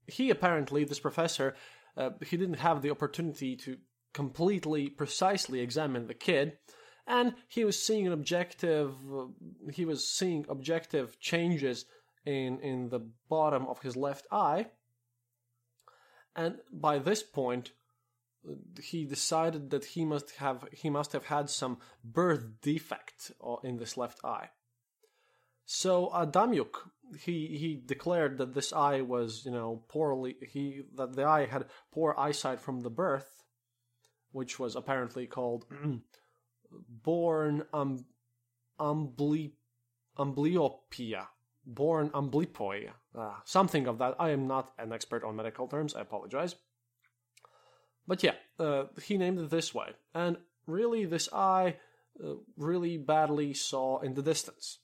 He apparently, this professor, uh, he didn't have the opportunity to completely, precisely examine the kid, and he was seeing an objective. Uh, he was seeing objective changes in in the bottom of his left eye, and by this point, he decided that he must have he must have had some birth defect uh, in this left eye. So Adamyuk he he declared that this eye was you know poorly he that the eye had poor eyesight from the birth, which was apparently called *clears throat* born um, ambly, amblyopia, born amblypoi, uh, something of that. I am not an expert on medical terms. I apologize. But yeah, uh, he named it this way. And really, this eye uh, really badly saw in the distance.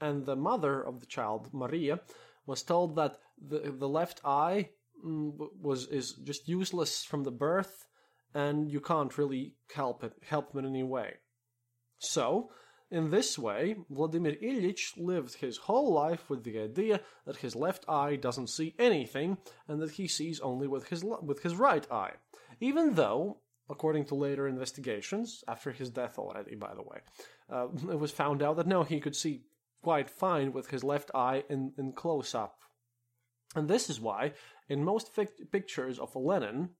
And the mother of the child, Maria, was told that the, the left eye mm, was is just useless from the birth, and you can't really help it help him in any way. So, in this way, Vladimir Ilyich lived his whole life with the idea that his left eye doesn't see anything and that he sees only with his with his right eye. Even though, according to later investigations, after his death already, by the way, uh, *laughs* it was found out that no, he could see quite fine with his left eye in, in close up. And this is why, in most pictures of Lenin,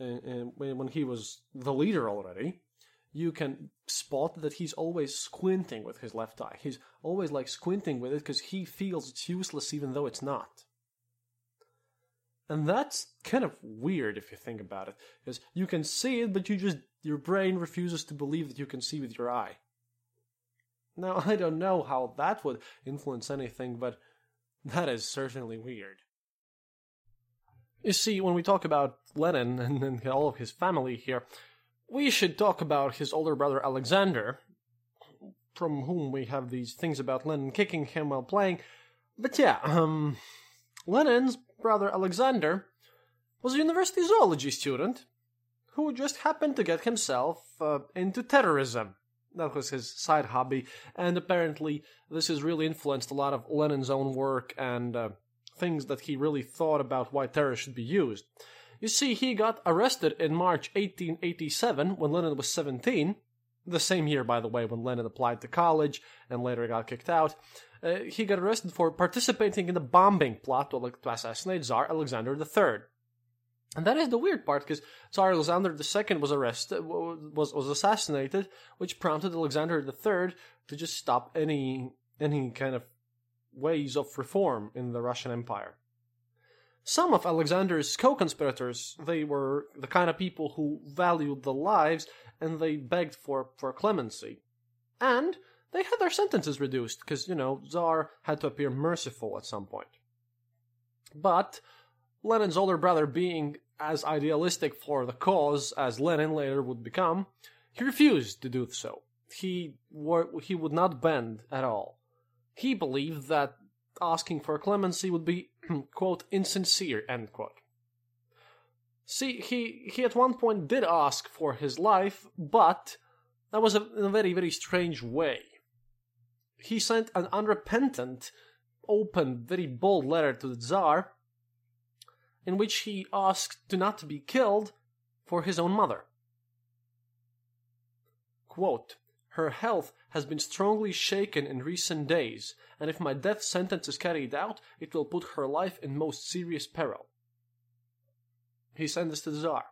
uh, uh, when he was the leader already, you can spot that he's always squinting with his left eye. He's always like squinting with it because he feels it's useless even though it's not. And that's kind of weird if you think about it, because you can see it, but you just your brain refuses to believe that you can see with your eye. Now *laughs* I don't know how that would influence anything, but That is certainly weird. You see, when we talk about Lenin and, and all of his family here, we should talk about his older brother Alexander, from whom we have these things about Lenin kicking him while playing. But yeah, um, Lenin's brother Alexander was a university zoology student who just happened to get himself uh, into terrorism. That was his side hobby, and apparently this has really influenced a lot of Lenin's own work and uh, things that he really thought about why terror should be used. You see, he got arrested in March 1887 when Lenin was 17, the same year, by the way, when Lenin applied to college and later got kicked out. Uh, he got arrested for participating in the bombing plot to, to assassinate Tsar Alexander III. And that is the weird part, because Tsar Alexander II was arrested, was was assassinated, which prompted Alexander III to just stop any any kind of ways of reform in the Russian Empire. Some of Alexander's co-conspirators, they were the kind of people who valued the lives and they begged for, for clemency. And they had their sentences reduced because, you know, Tsar had to appear merciful at some point. But Lenin's older brother being as idealistic for the cause as Lenin later would become, he refused to do so. He, were, he would not bend at all. He believed that asking for clemency would be, *clears throat* quote, insincere, end quote. See, he, he at one point did ask for his life, but that was a, in a very, very strange way. He sent an unrepentant, open, very bold letter to the Tsar, in which he asked to not be killed for his own mother. Quote, her health has been strongly shaken in recent days, and if my death sentence is carried out, it will put her life in most serious peril. He sent this to the Tsar.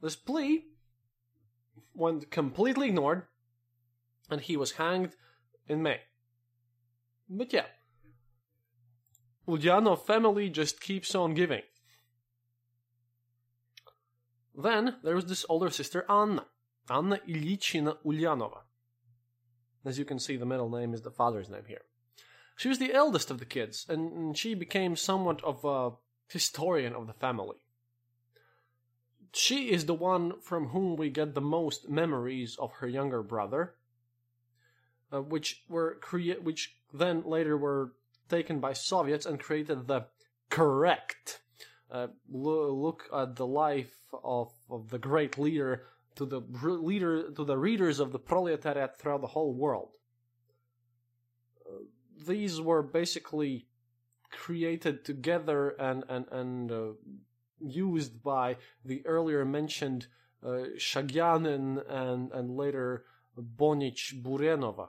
This plea went completely ignored, and he was hanged in May. But yeah, Ulyanov family just keeps on giving. Then there was this older sister Anna. Anna Ilyichyna Ulyanova. As you can see, the middle name is the father's name here. She was the eldest of the kids, and she became somewhat of a historian of the family. She is the one from whom we get the most memories of her younger brother, uh, which were crea- which then later were taken by Soviets and created the correct uh, look at the life of, of the great leader to the leader to the readers of the proletariat throughout the whole world. Uh, these were basically created together and and and uh, used by the earlier mentioned uh, Shaginyan and and later Bonich Burenova.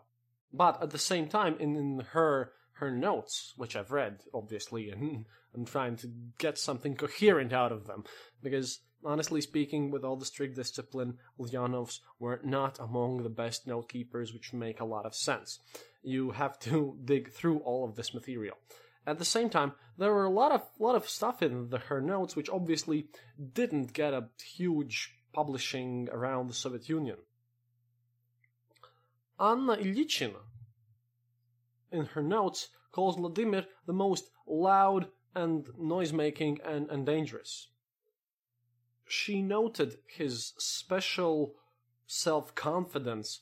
But at the same time, in, in her her notes, which I've read obviously, *laughs* and I'm trying to get something coherent out of them because honestly speaking, with all the strict discipline, Ulyanovs were not among the best note keepers, which make a lot of sense. You have to *laughs* dig through all of this material. At the same time, there were a lot of lot of stuff in the, her notes which obviously didn't get a huge publishing around the Soviet Union. Anna Ilyichyna, in her notes, calls Vladimir the most loud and noise-making and, and dangerous she noted his special self-confidence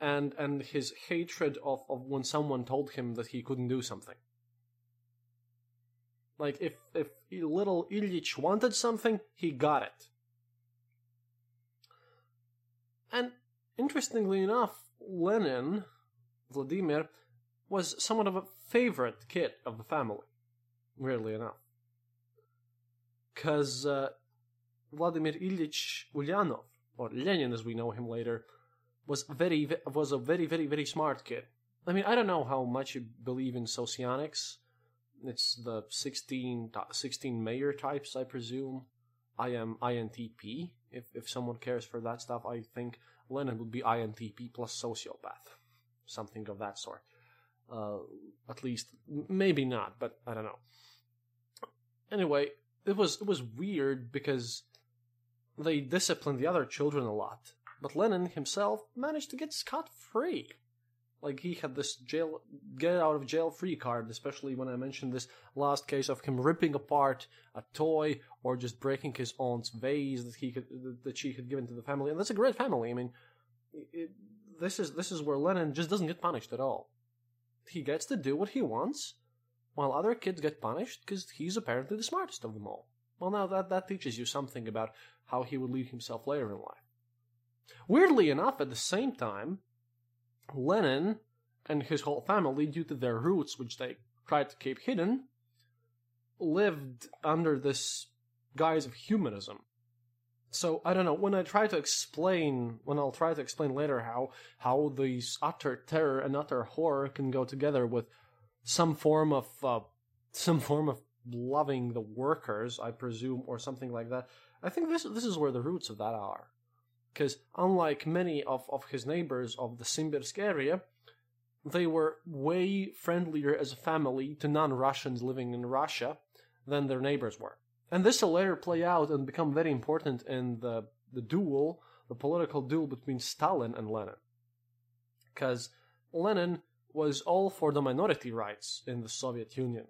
and and his hatred of, of when someone told him that he couldn't do something. Like if if little Ilyich wanted something, he got it. And interestingly enough, Lenin, Vladimir, was somewhat of a favorite kid of the family. Weirdly enough, because uh, Vladimir Ilyich Ulyanov, or Lenin as we know him later, was very was a very very very smart kid. I mean, I don't know how much you believe in socionics. It's the 16, 16 mayor types, I presume. I am INTP. If if someone cares for that stuff, I think Lenin would be INTP plus sociopath, something of that sort. Uh, at least, maybe not, but I don't know. Anyway, it was it was weird because they disciplined the other children a lot, but Lenin himself managed to get scot free. Like he had this jail get out of jail free card, especially when I mentioned this last case of him ripping apart a toy or just breaking his aunt's vase that he could, that she had given to the family. And that's a great family. I mean, it, this is this is where Lenin just doesn't get punished at all. He gets to do what he wants, while other kids get punished because he's apparently the smartest of them all. Well, now that that teaches you something about how he would lead himself later in life. Weirdly enough, at the same time, Lenin and his whole family, due to their roots, which they tried to keep hidden, lived under this guise of humanism. So I don't know. When I try to explain, when I'll try to explain later how how these utter terror and utter horror can go together with some form of uh, some form of loving the workers, I presume, or something like that. I think this this is where the roots of that are because unlike many of, of his neighbors of the Simbirsk area, they were way friendlier as a family to non-Russians living in Russia than their neighbors were. And this will later play out and become very important in the, the duel, the political duel between Stalin and Lenin. Because Lenin was all for the minority rights in the Soviet Union.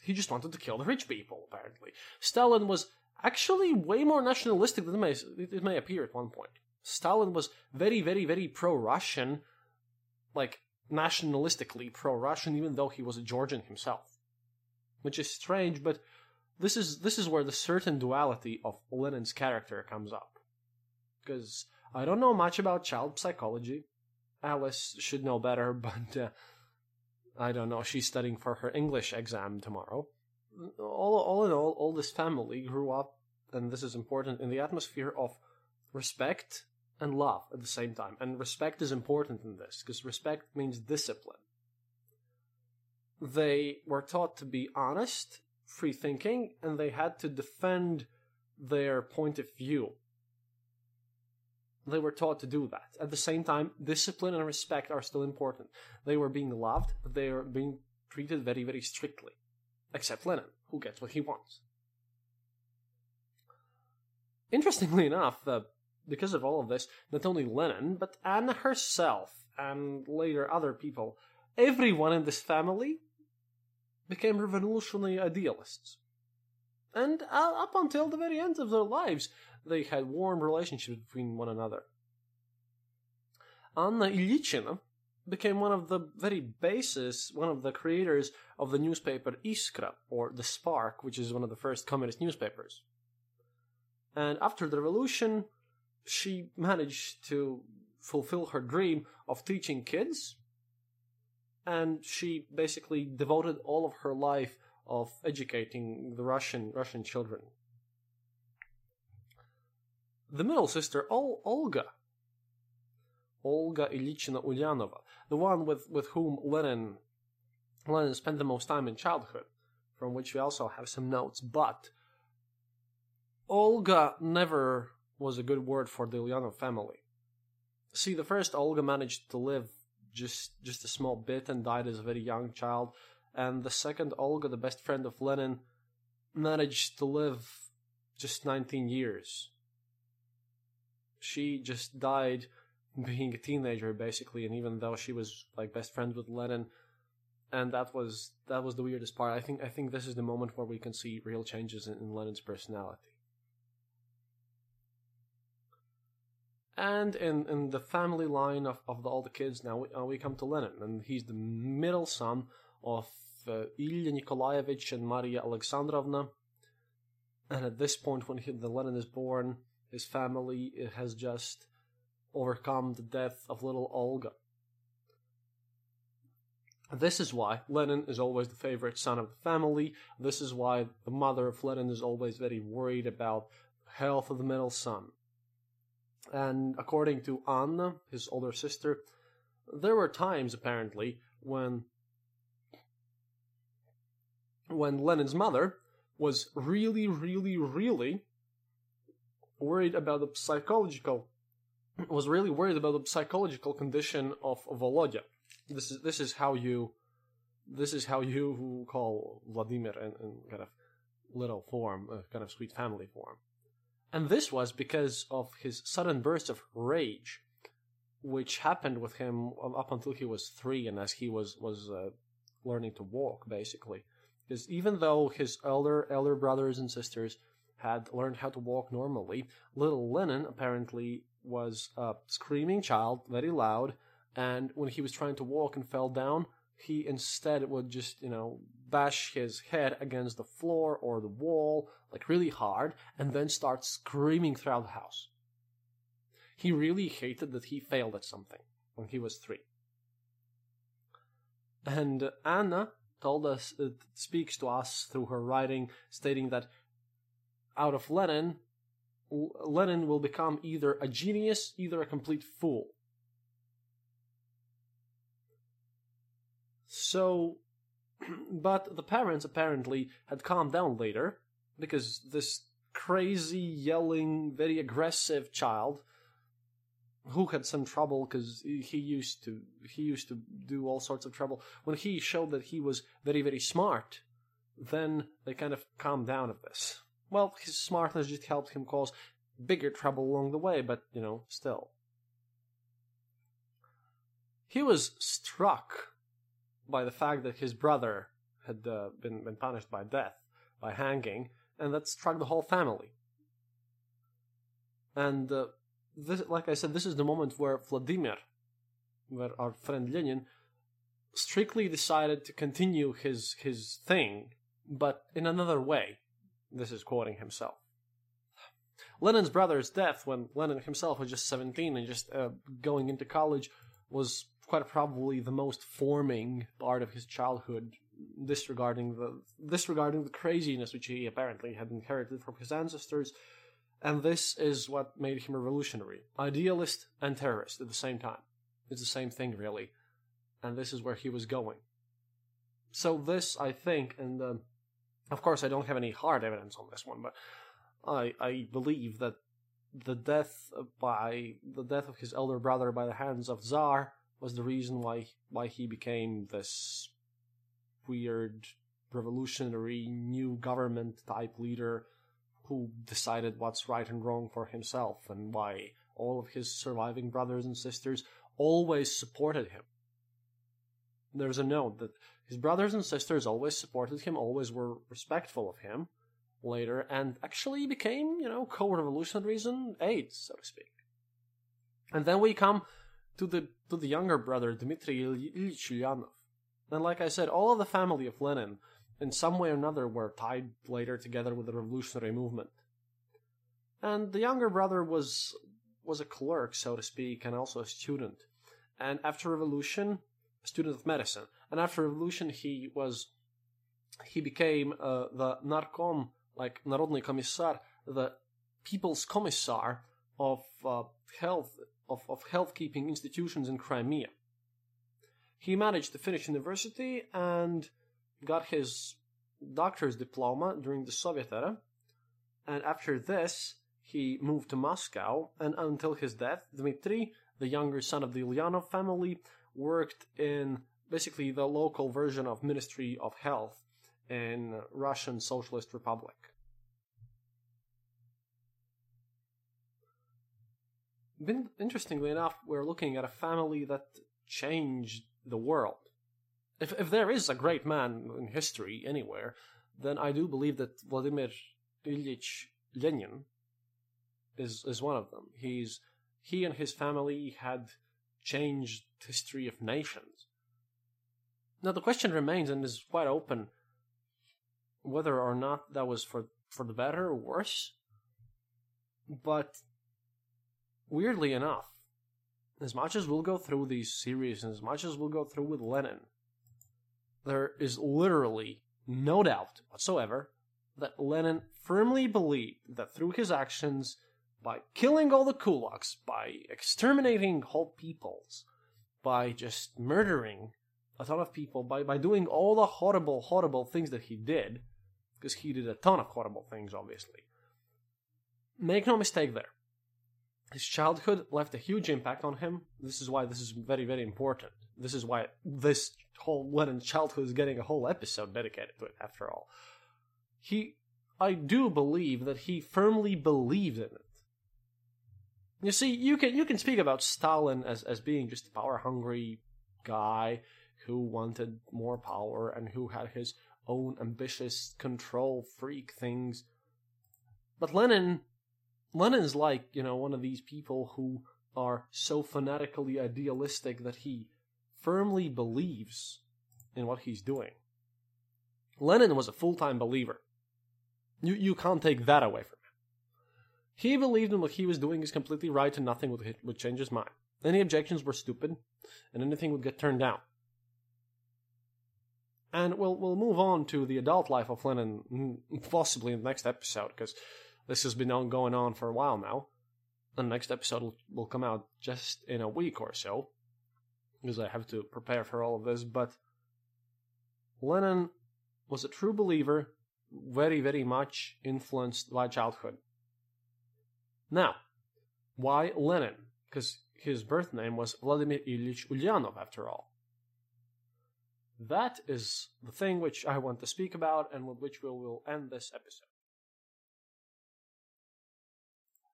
He just wanted to kill the rich people, apparently. Stalin was actually way more nationalistic than it may, it may appear at one point. Stalin was very, very, very pro-Russian, like nationalistically pro-Russian, even though he was a Georgian himself, which is strange. But this is this is where the certain duality of Lenin's character comes up, because I don't know much about child psychology. Alice should know better, *laughs* but uh, I don't know. She's studying for her English exam tomorrow all, all in all, all this family grew up, and this is important, in the atmosphere of respect and love at the same time. And respect is important in this, because respect means discipline. They were taught to be honest, free thinking, and they had to defend their point of view. They were taught to do that. At the same time, discipline and respect are still important. They were being loved, but they were being treated very, very strictly except Lenin, who gets what he wants. Interestingly enough, uh, because of all of this, not only Lenin, but Anna herself, and later other people, everyone in this family became revolutionary idealists. And uh, up until the very end of their lives, they had warm relationships between one another. Anna Ilichina became one of the very bases, one of the creators of the newspaper Iskra, or The Spark, which is one of the first communist newspapers. And after the revolution, she managed to fulfill her dream of teaching kids, and she basically devoted all of her life of educating the Russian Russian children. The middle sister, Ol- Olga, Olga Ilichina Ulyanova, the one with, with whom Lenin Lenin spent the most time in childhood, from which we also have some notes. But Olga never was a good word for the Ulyanov family. See, the first Olga managed to live just just a small bit and died as a very young child, and the second Olga, the best friend of Lenin, managed to live just 19 years. She just died being a teenager basically and even though she was like best friends with Lenin and that was that was the weirdest part. I think I think this is the moment where we can see real changes in, in Lenin's personality. And in, in the family line of, of the, all the kids now, we, uh, we come to Lenin, and he's the middle son of uh, Ilya Nikolaevich and Maria Alexandrovna. And at this point, when he, the Lenin is born, his family has just overcome the death of little Olga. This is why Lenin is always the favorite son of the family. This is why the mother of Lenin is always very worried about the health of the middle son. And according to Anna, his older sister, there were times apparently when when Lenin's mother was really, really, really worried about the psychological was really worried about the psychological condition of Volodya. This is this is how you this is how you call Vladimir in, in kind of little form, a kind of sweet family form. And this was because of his sudden burst of rage which happened with him up until he was three, and as he was was uh, learning to walk, basically. Because even though his elder elder brothers and sisters had learned how to walk normally, little Lenin apparently was a screaming child, very loud, and when he was trying to walk and fell down, he instead would just, you know, bash his head against the floor or the wall, like really hard, and then start screaming throughout the house. He really hated that he failed at something when he was three. And Anna told us, it speaks to us through her writing, stating that out of Lenin, Lenin will become either a genius, either a complete fool. So, *clears throat* but the parents apparently had calmed down later because this crazy, yelling, very aggressive child who had some trouble because he used to he used to do all sorts of trouble when he showed that he was very very smart then they kind of calmed down of this well his smartness just helped him cause bigger trouble along the way but you know still he was struck by the fact that his brother had uh, been, been punished by death by hanging and that struck the whole family and uh, this, like I said, this is the moment where Vladimir, where our friend Lenin, strictly decided to continue his his thing, but in another way. This is quoting himself. Lenin's brother's death, when Lenin himself was just 17 and just uh, going into college, was quite probably the most forming part of his childhood, disregarding the disregarding the craziness which he apparently had inherited from his ancestors and this is what made him a revolutionary. Idealist and terrorist at the same time. It's the same thing, really. And this is where he was going. So, this, I think, and uh, of course, I don't have any hard evidence on this one, but I, I believe that the death by the death of his elder brother by the hands of Tsar was the reason why why he became this weird revolutionary new government type leader who decided what's right and wrong for himself and why all of his surviving brothers and sisters always supported him. There's a note that his brothers and sisters always supported him, always were respectful of him later, and actually became, you know, co-revolutionaries and aides, so to speak. And then we come to the to the younger brother, Dmitry Ilyich Ulyanov. And like I said, all of the family of Lenin in some way or another were tied later together with the revolutionary movement. And the younger brother was was a clerk, so to speak, and also a student. And after revolution, a student of medicine. And after revolution, he was he became uh, the narkom, like Narodny Komissar, the people's commissar of uh, health of, of health keeping institutions in Crimea. He managed to finish university and got his doctor's diploma during the Soviet era, and after this, he moved to Moscow, and until his death, Dmitry, the younger son of the Ulyanov family, worked in basically the local version of Ministry of Health in Russian Socialist Republic. Interestingly enough, we're looking at a family that changed the world. If if there is a great man in history anywhere, then I do believe that Vladimir Ilyich Lenin is is one of them. He's he and his family had changed history of nations. Now the question remains and is quite open whether or not that was for for the better or worse. But weirdly enough, as much as we'll go through these series and as much as we'll go through with Lenin, there is literally no doubt whatsoever that Lenin firmly believed that through his actions, by killing all the kulaks, by exterminating whole peoples, by just murdering a ton of people, by, by doing all the horrible, horrible things that he did, because he did a ton of horrible things, obviously. Make no mistake there. His childhood left a huge impact on him. This is why this is very, very important. This is why this whole Lenin childhood is getting a whole episode dedicated to it, after all. He, I do believe that he firmly believed in it. You see, you can you can speak about Stalin as as being just a power hungry guy who wanted more power and who had his own ambitious control freak things. But Lenin Lenin's like, you know, one of these people who are so fanatically idealistic that he firmly believes in what he's doing. Lenin was a full-time believer. You you can't take that away from him. He believed in what he was doing is completely right and nothing would, would change his mind. Any objections were stupid, and anything would get turned down. And we'll we'll move on to the adult life of Lenin, mm, possibly in the next episode, because this has been going on for a while now. The next episode will, will come out just in a week or so, because I have to prepare for all of this. But Lenin was a true believer, very, very much influenced by childhood. Now, why Lenin? Because his birth name was Vladimir Ilyich Ulyanov, after all. That is the thing which I want to speak about and with which we will end this episode.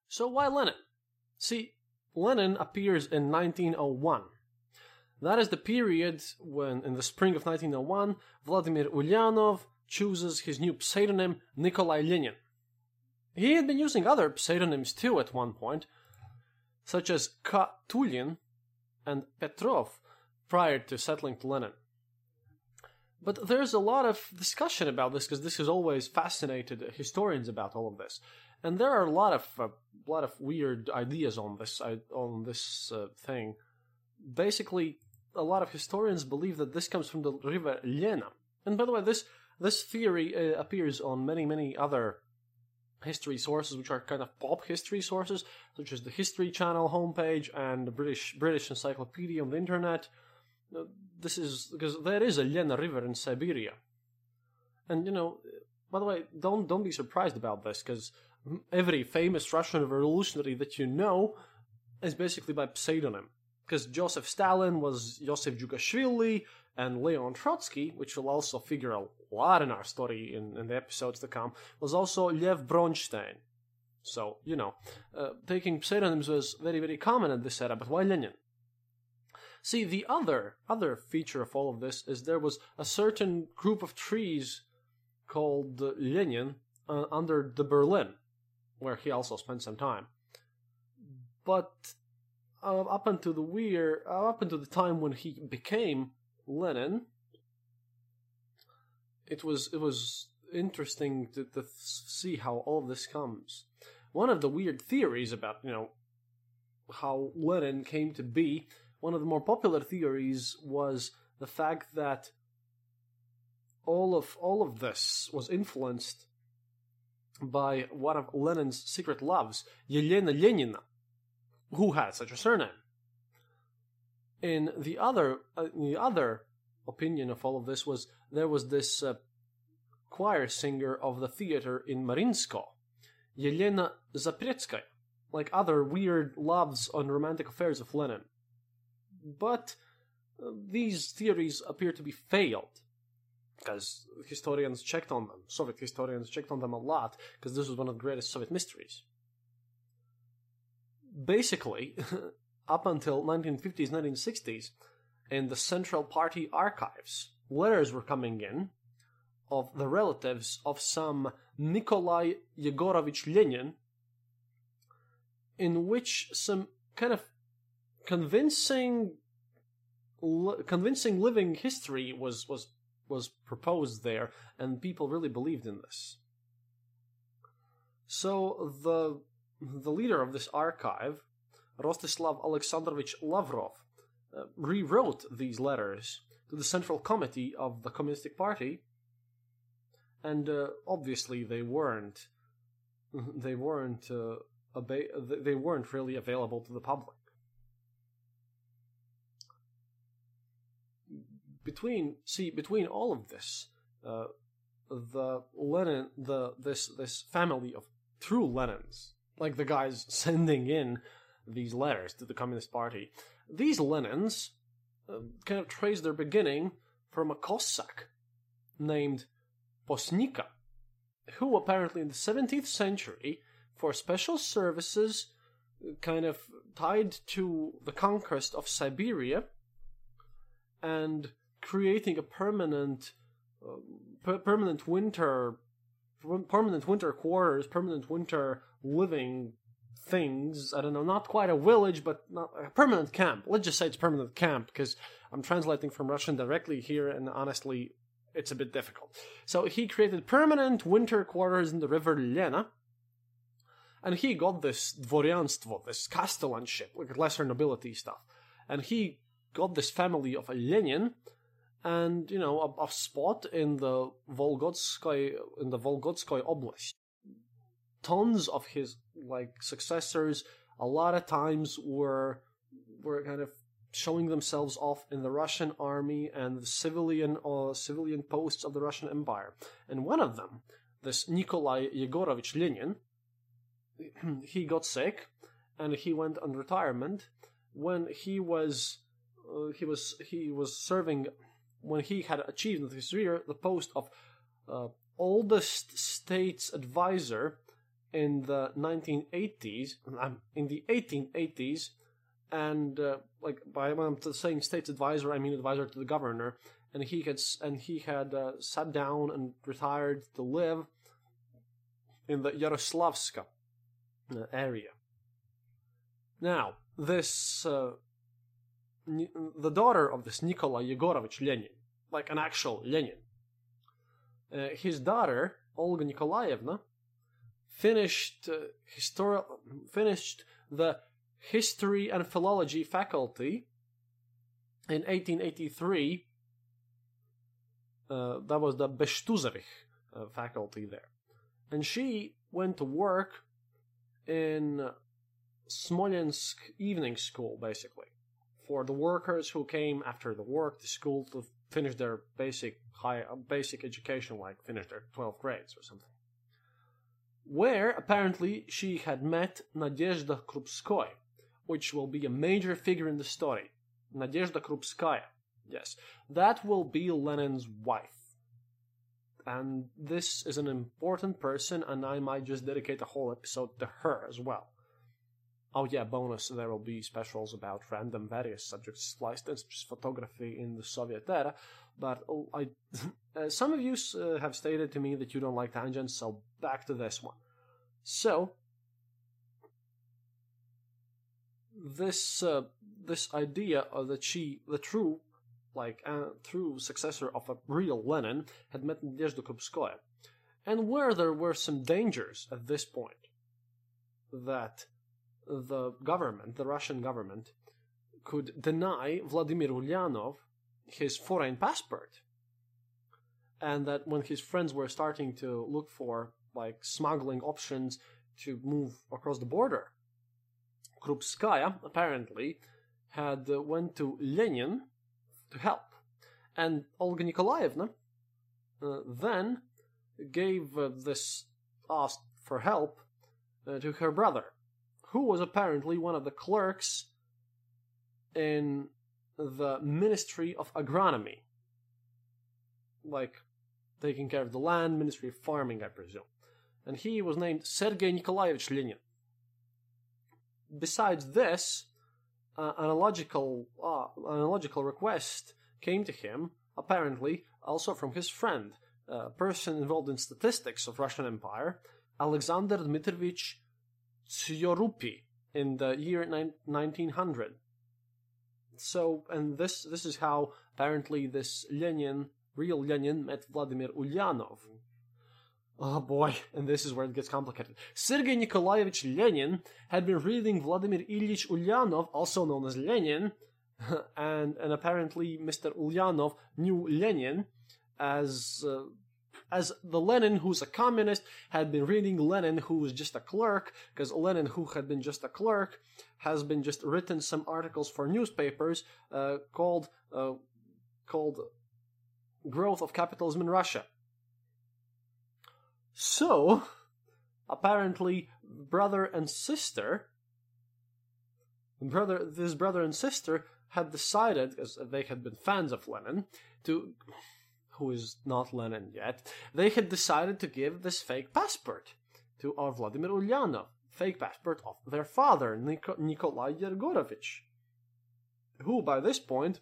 So why Lenin? See, Lenin appears in 1901. That is the period when, in the spring of 1901, Vladimir Ulyanov chooses his new pseudonym Nikolai Lenin. He had been using other pseudonyms too at one point, such as Katulin and Petrov prior to settling to Lenin. But there's a lot of discussion about this because this has always fascinated historians about all of this, and there are a lot of uh, lot of weird ideas on this on this uh, thing. Basically, a lot of historians believe that this comes from the river Lena. And by the way, this this theory uh, appears on many many other history sources, which are kind of pop history sources, such as the History Channel homepage and the British British Encyclopedia on the internet. This is because there is a Lena River in Siberia, and you know, by the way, don't don't be surprised about this because every famous Russian revolutionary that you know is basically by pseudonym. Because Joseph Stalin was Joseph Jugashvili, and Leon Trotsky, which will also figure lot in our story in, in the episodes to come, was also Lev Bronstein. So, you know, uh, taking pseudonyms was very, very common in this era, but why Lenin? See, the other other feature of all of this is there was a certain group of trees called Lenin uh, under the Berlin, where he also spent some time. But uh, up until the weird, uh, up until the time when he became Lenin, it was it was interesting to, to see how all this comes. One of the weird theories about you know how Lenin came to be, one of the more popular theories was the fact that all of all of this was influenced by one of Lenin's secret loves, Yelena Lenina, who had such a surname. In the other, uh, the other opinion of all of this was there was this uh, choir singer of the theater in Marinsko, Yelena Zapretskaya, like other weird loves and romantic affairs of Lenin. But uh, these theories appear to be failed because historians checked on them. Soviet historians checked on them a lot because this was one of the greatest Soviet mysteries. Basically, *laughs* up until 1950s, 1960s, in the Central Party archives, letters were coming in of the relatives of some Nikolai Yegorovich Lenin, in which some kind of convincing convincing living history was was was proposed there, and people really believed in this. So the the leader of this archive, Rostislav Alexandrovich Lavrov, rewrote these letters to the Central Committee of the Communist Party, and uh, obviously they weren't *laughs* they weren't uh, they weren't really available to the public. between see between all of this, uh, the Lenin, the this this family of true Lenins, like the guys *laughs* sending in these letters to the Communist Party, these Lenins uh, kind of trace their beginning from a Cossack named Posnika, who apparently in the 17th century, for special services, kind of tied to the conquest of Siberia and creating a permanent uh, per- permanent winter permanent winter quarters permanent winter living things i don't know not quite a village but a permanent camp. Let's just say it's permanent camp because i'm translating from russian directly here and honestly it's a bit difficult. So he created permanent winter quarters in the river lena and he got this dvoryanstvo this castellanship like lesser nobility stuff. And he got this family of a Lenin and you know a, a spot in the Vologodskoy in the Vologodskoy Oblast. Tons of his like successors a lot of times were were kind of showing themselves off in the Russian army and the civilian uh, civilian posts of the Russian Empire. And one of them, this Nikolai Yegorovich Lenin, *clears throat* he got sick and he went on retirement when he was uh, he was he was serving when he had achieved in his career the post of uh, oldest states advisor in the 1980s, um, in the 1880s, and uh, like by when I'm saying states advisor, I mean advisor to the governor, and he had and he had uh, sat down and retired to live in the Yaroslavska uh, area. Now, this uh, the daughter of this Nikolai Yegorovich Lenin, like an actual Lenin. Uh, his daughter, Olga Nikolaevna, finished uh, histori- finished the history and philology faculty in 1883. Uh, that was the Bestuzerich uh, faculty there. And she went to work in Smolensk evening school, basically for the workers who came after the work to school to finish their basic high basic education, like finish their 12th grades or something. Where apparently she had met Nadezhda Krupskoy, which will be a major figure in the story. Nadezhda Krupskaya. Yes, that will be Lenin's wife. And this is an important person, and I might just dedicate a whole episode to her as well. Oh yeah, bonus, there will be specials about random various subjects, sliced instance photography in the Soviet era, but oh, I, *laughs* uh, some of you uh, have stated to me that you don't like tangents, so back to this one. So, this, uh, this idea of that she, the true, like, uh, true successor of a real Lenin, had met Nadezhda Krupskaya, and where there were some dangers at this point, that the government, the Russian government, could deny Vladimir Ulyanov his foreign passport. And that when his friends were starting to look for like smuggling options to move across the border, Krupskaya apparently had uh, went to Lenin to help, and Olga Nikolaevna uh, then gave uh, this ask for help uh, to her brother who was apparently one of the clerks in the Ministry of Agronomy. Like, taking care of the land, Ministry of Farming, I presume. And he was named Sergei Nikolaevich Lenin. Besides this, uh, an, illogical, uh, an illogical request came to him, apparently also from his friend, a person involved in statistics of Russian Empire, Alexander Dmitrievich Tsyorupi in the year 1900. So, and this this is how apparently this Lenin, real Lenin, met Vladimir Ulyanov. Oh boy, and this is where it gets complicated. Sergei Nikolaevich Lenin had been reading Vladimir Ilyich Ulyanov, also known as Lenin, *laughs* and and apparently Mr. Ulyanov knew Lenin as uh, as the Lenin who's a communist had been reading Lenin who was just a clerk, because Lenin who had been just a clerk has been just written some articles for newspapers uh, called uh, called "Growth of Capitalism in Russia." So, apparently, brother and sister, brother, this brother and sister had decided, because they had been fans of Lenin, to who is not Lenin yet, they had decided to give this fake passport to our Vladimir Ulyanov. fake passport of their father, Nik- Nikolai Yegorovich, who by this point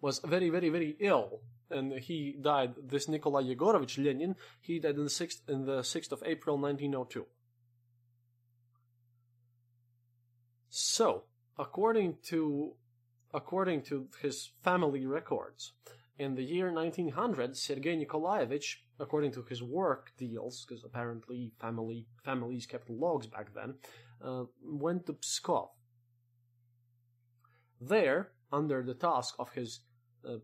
was very, very, very ill, and he died. This Nikolai Yegorovich Lenin, he died in the sixth in the sixth of April, nineteen oh two. So, according to according to his family records, in the year 1900, Sergei Nikolaevich, according to his work deals, because apparently family families kept logs back then, uh, went to Pskov. There, under the task of his uh,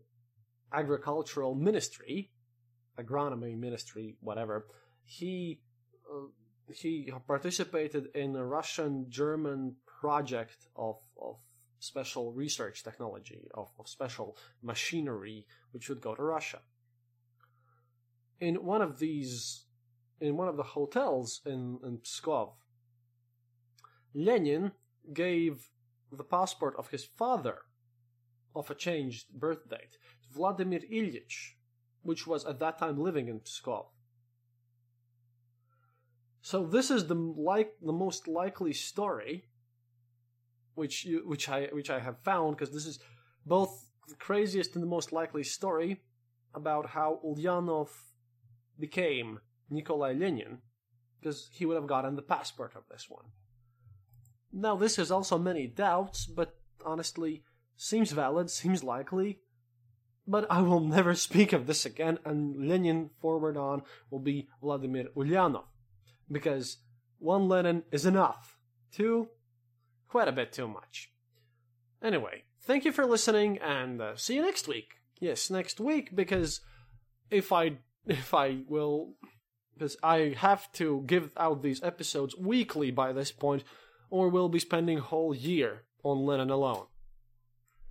agricultural ministry, agronomy ministry, whatever, he uh, he participated in a Russian-German project of of special research technology, of, of special machinery, which would go to Russia. In one of these, in one of the hotels in, in Pskov, Lenin gave the passport of his father of a changed birth date to Vladimir Ilyich, which was at that time living in Pskov. So this is the like the most likely story which you, which I which I have found because this is both the craziest and the most likely story about how Ulyanov became Nikolai Lenin because he would have gotten the passport of this one. Now this has also many doubts, but honestly seems valid, seems likely. But I will never speak of this again, and Lenin forward on will be Vladimir Ulyanov. Because one Lenin is enough. Two, quite a bit too much. Anyway, thank you for listening, and uh, see you next week. Yes, next week because if I *laughs* if I will because I have to give out these episodes weekly by this point, or we'll be spending a whole year on Lenin alone.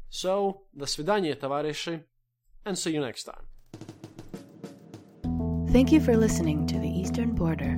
So, до свидания, товарищи, and see you next time. Thank you for listening to the Eastern Border.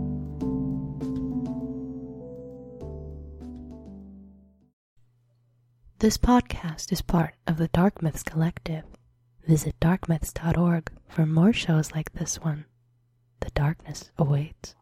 This podcast is part of the Dark Myths Collective. Visit darkmyths.org for more shows like this one. The darkness awaits.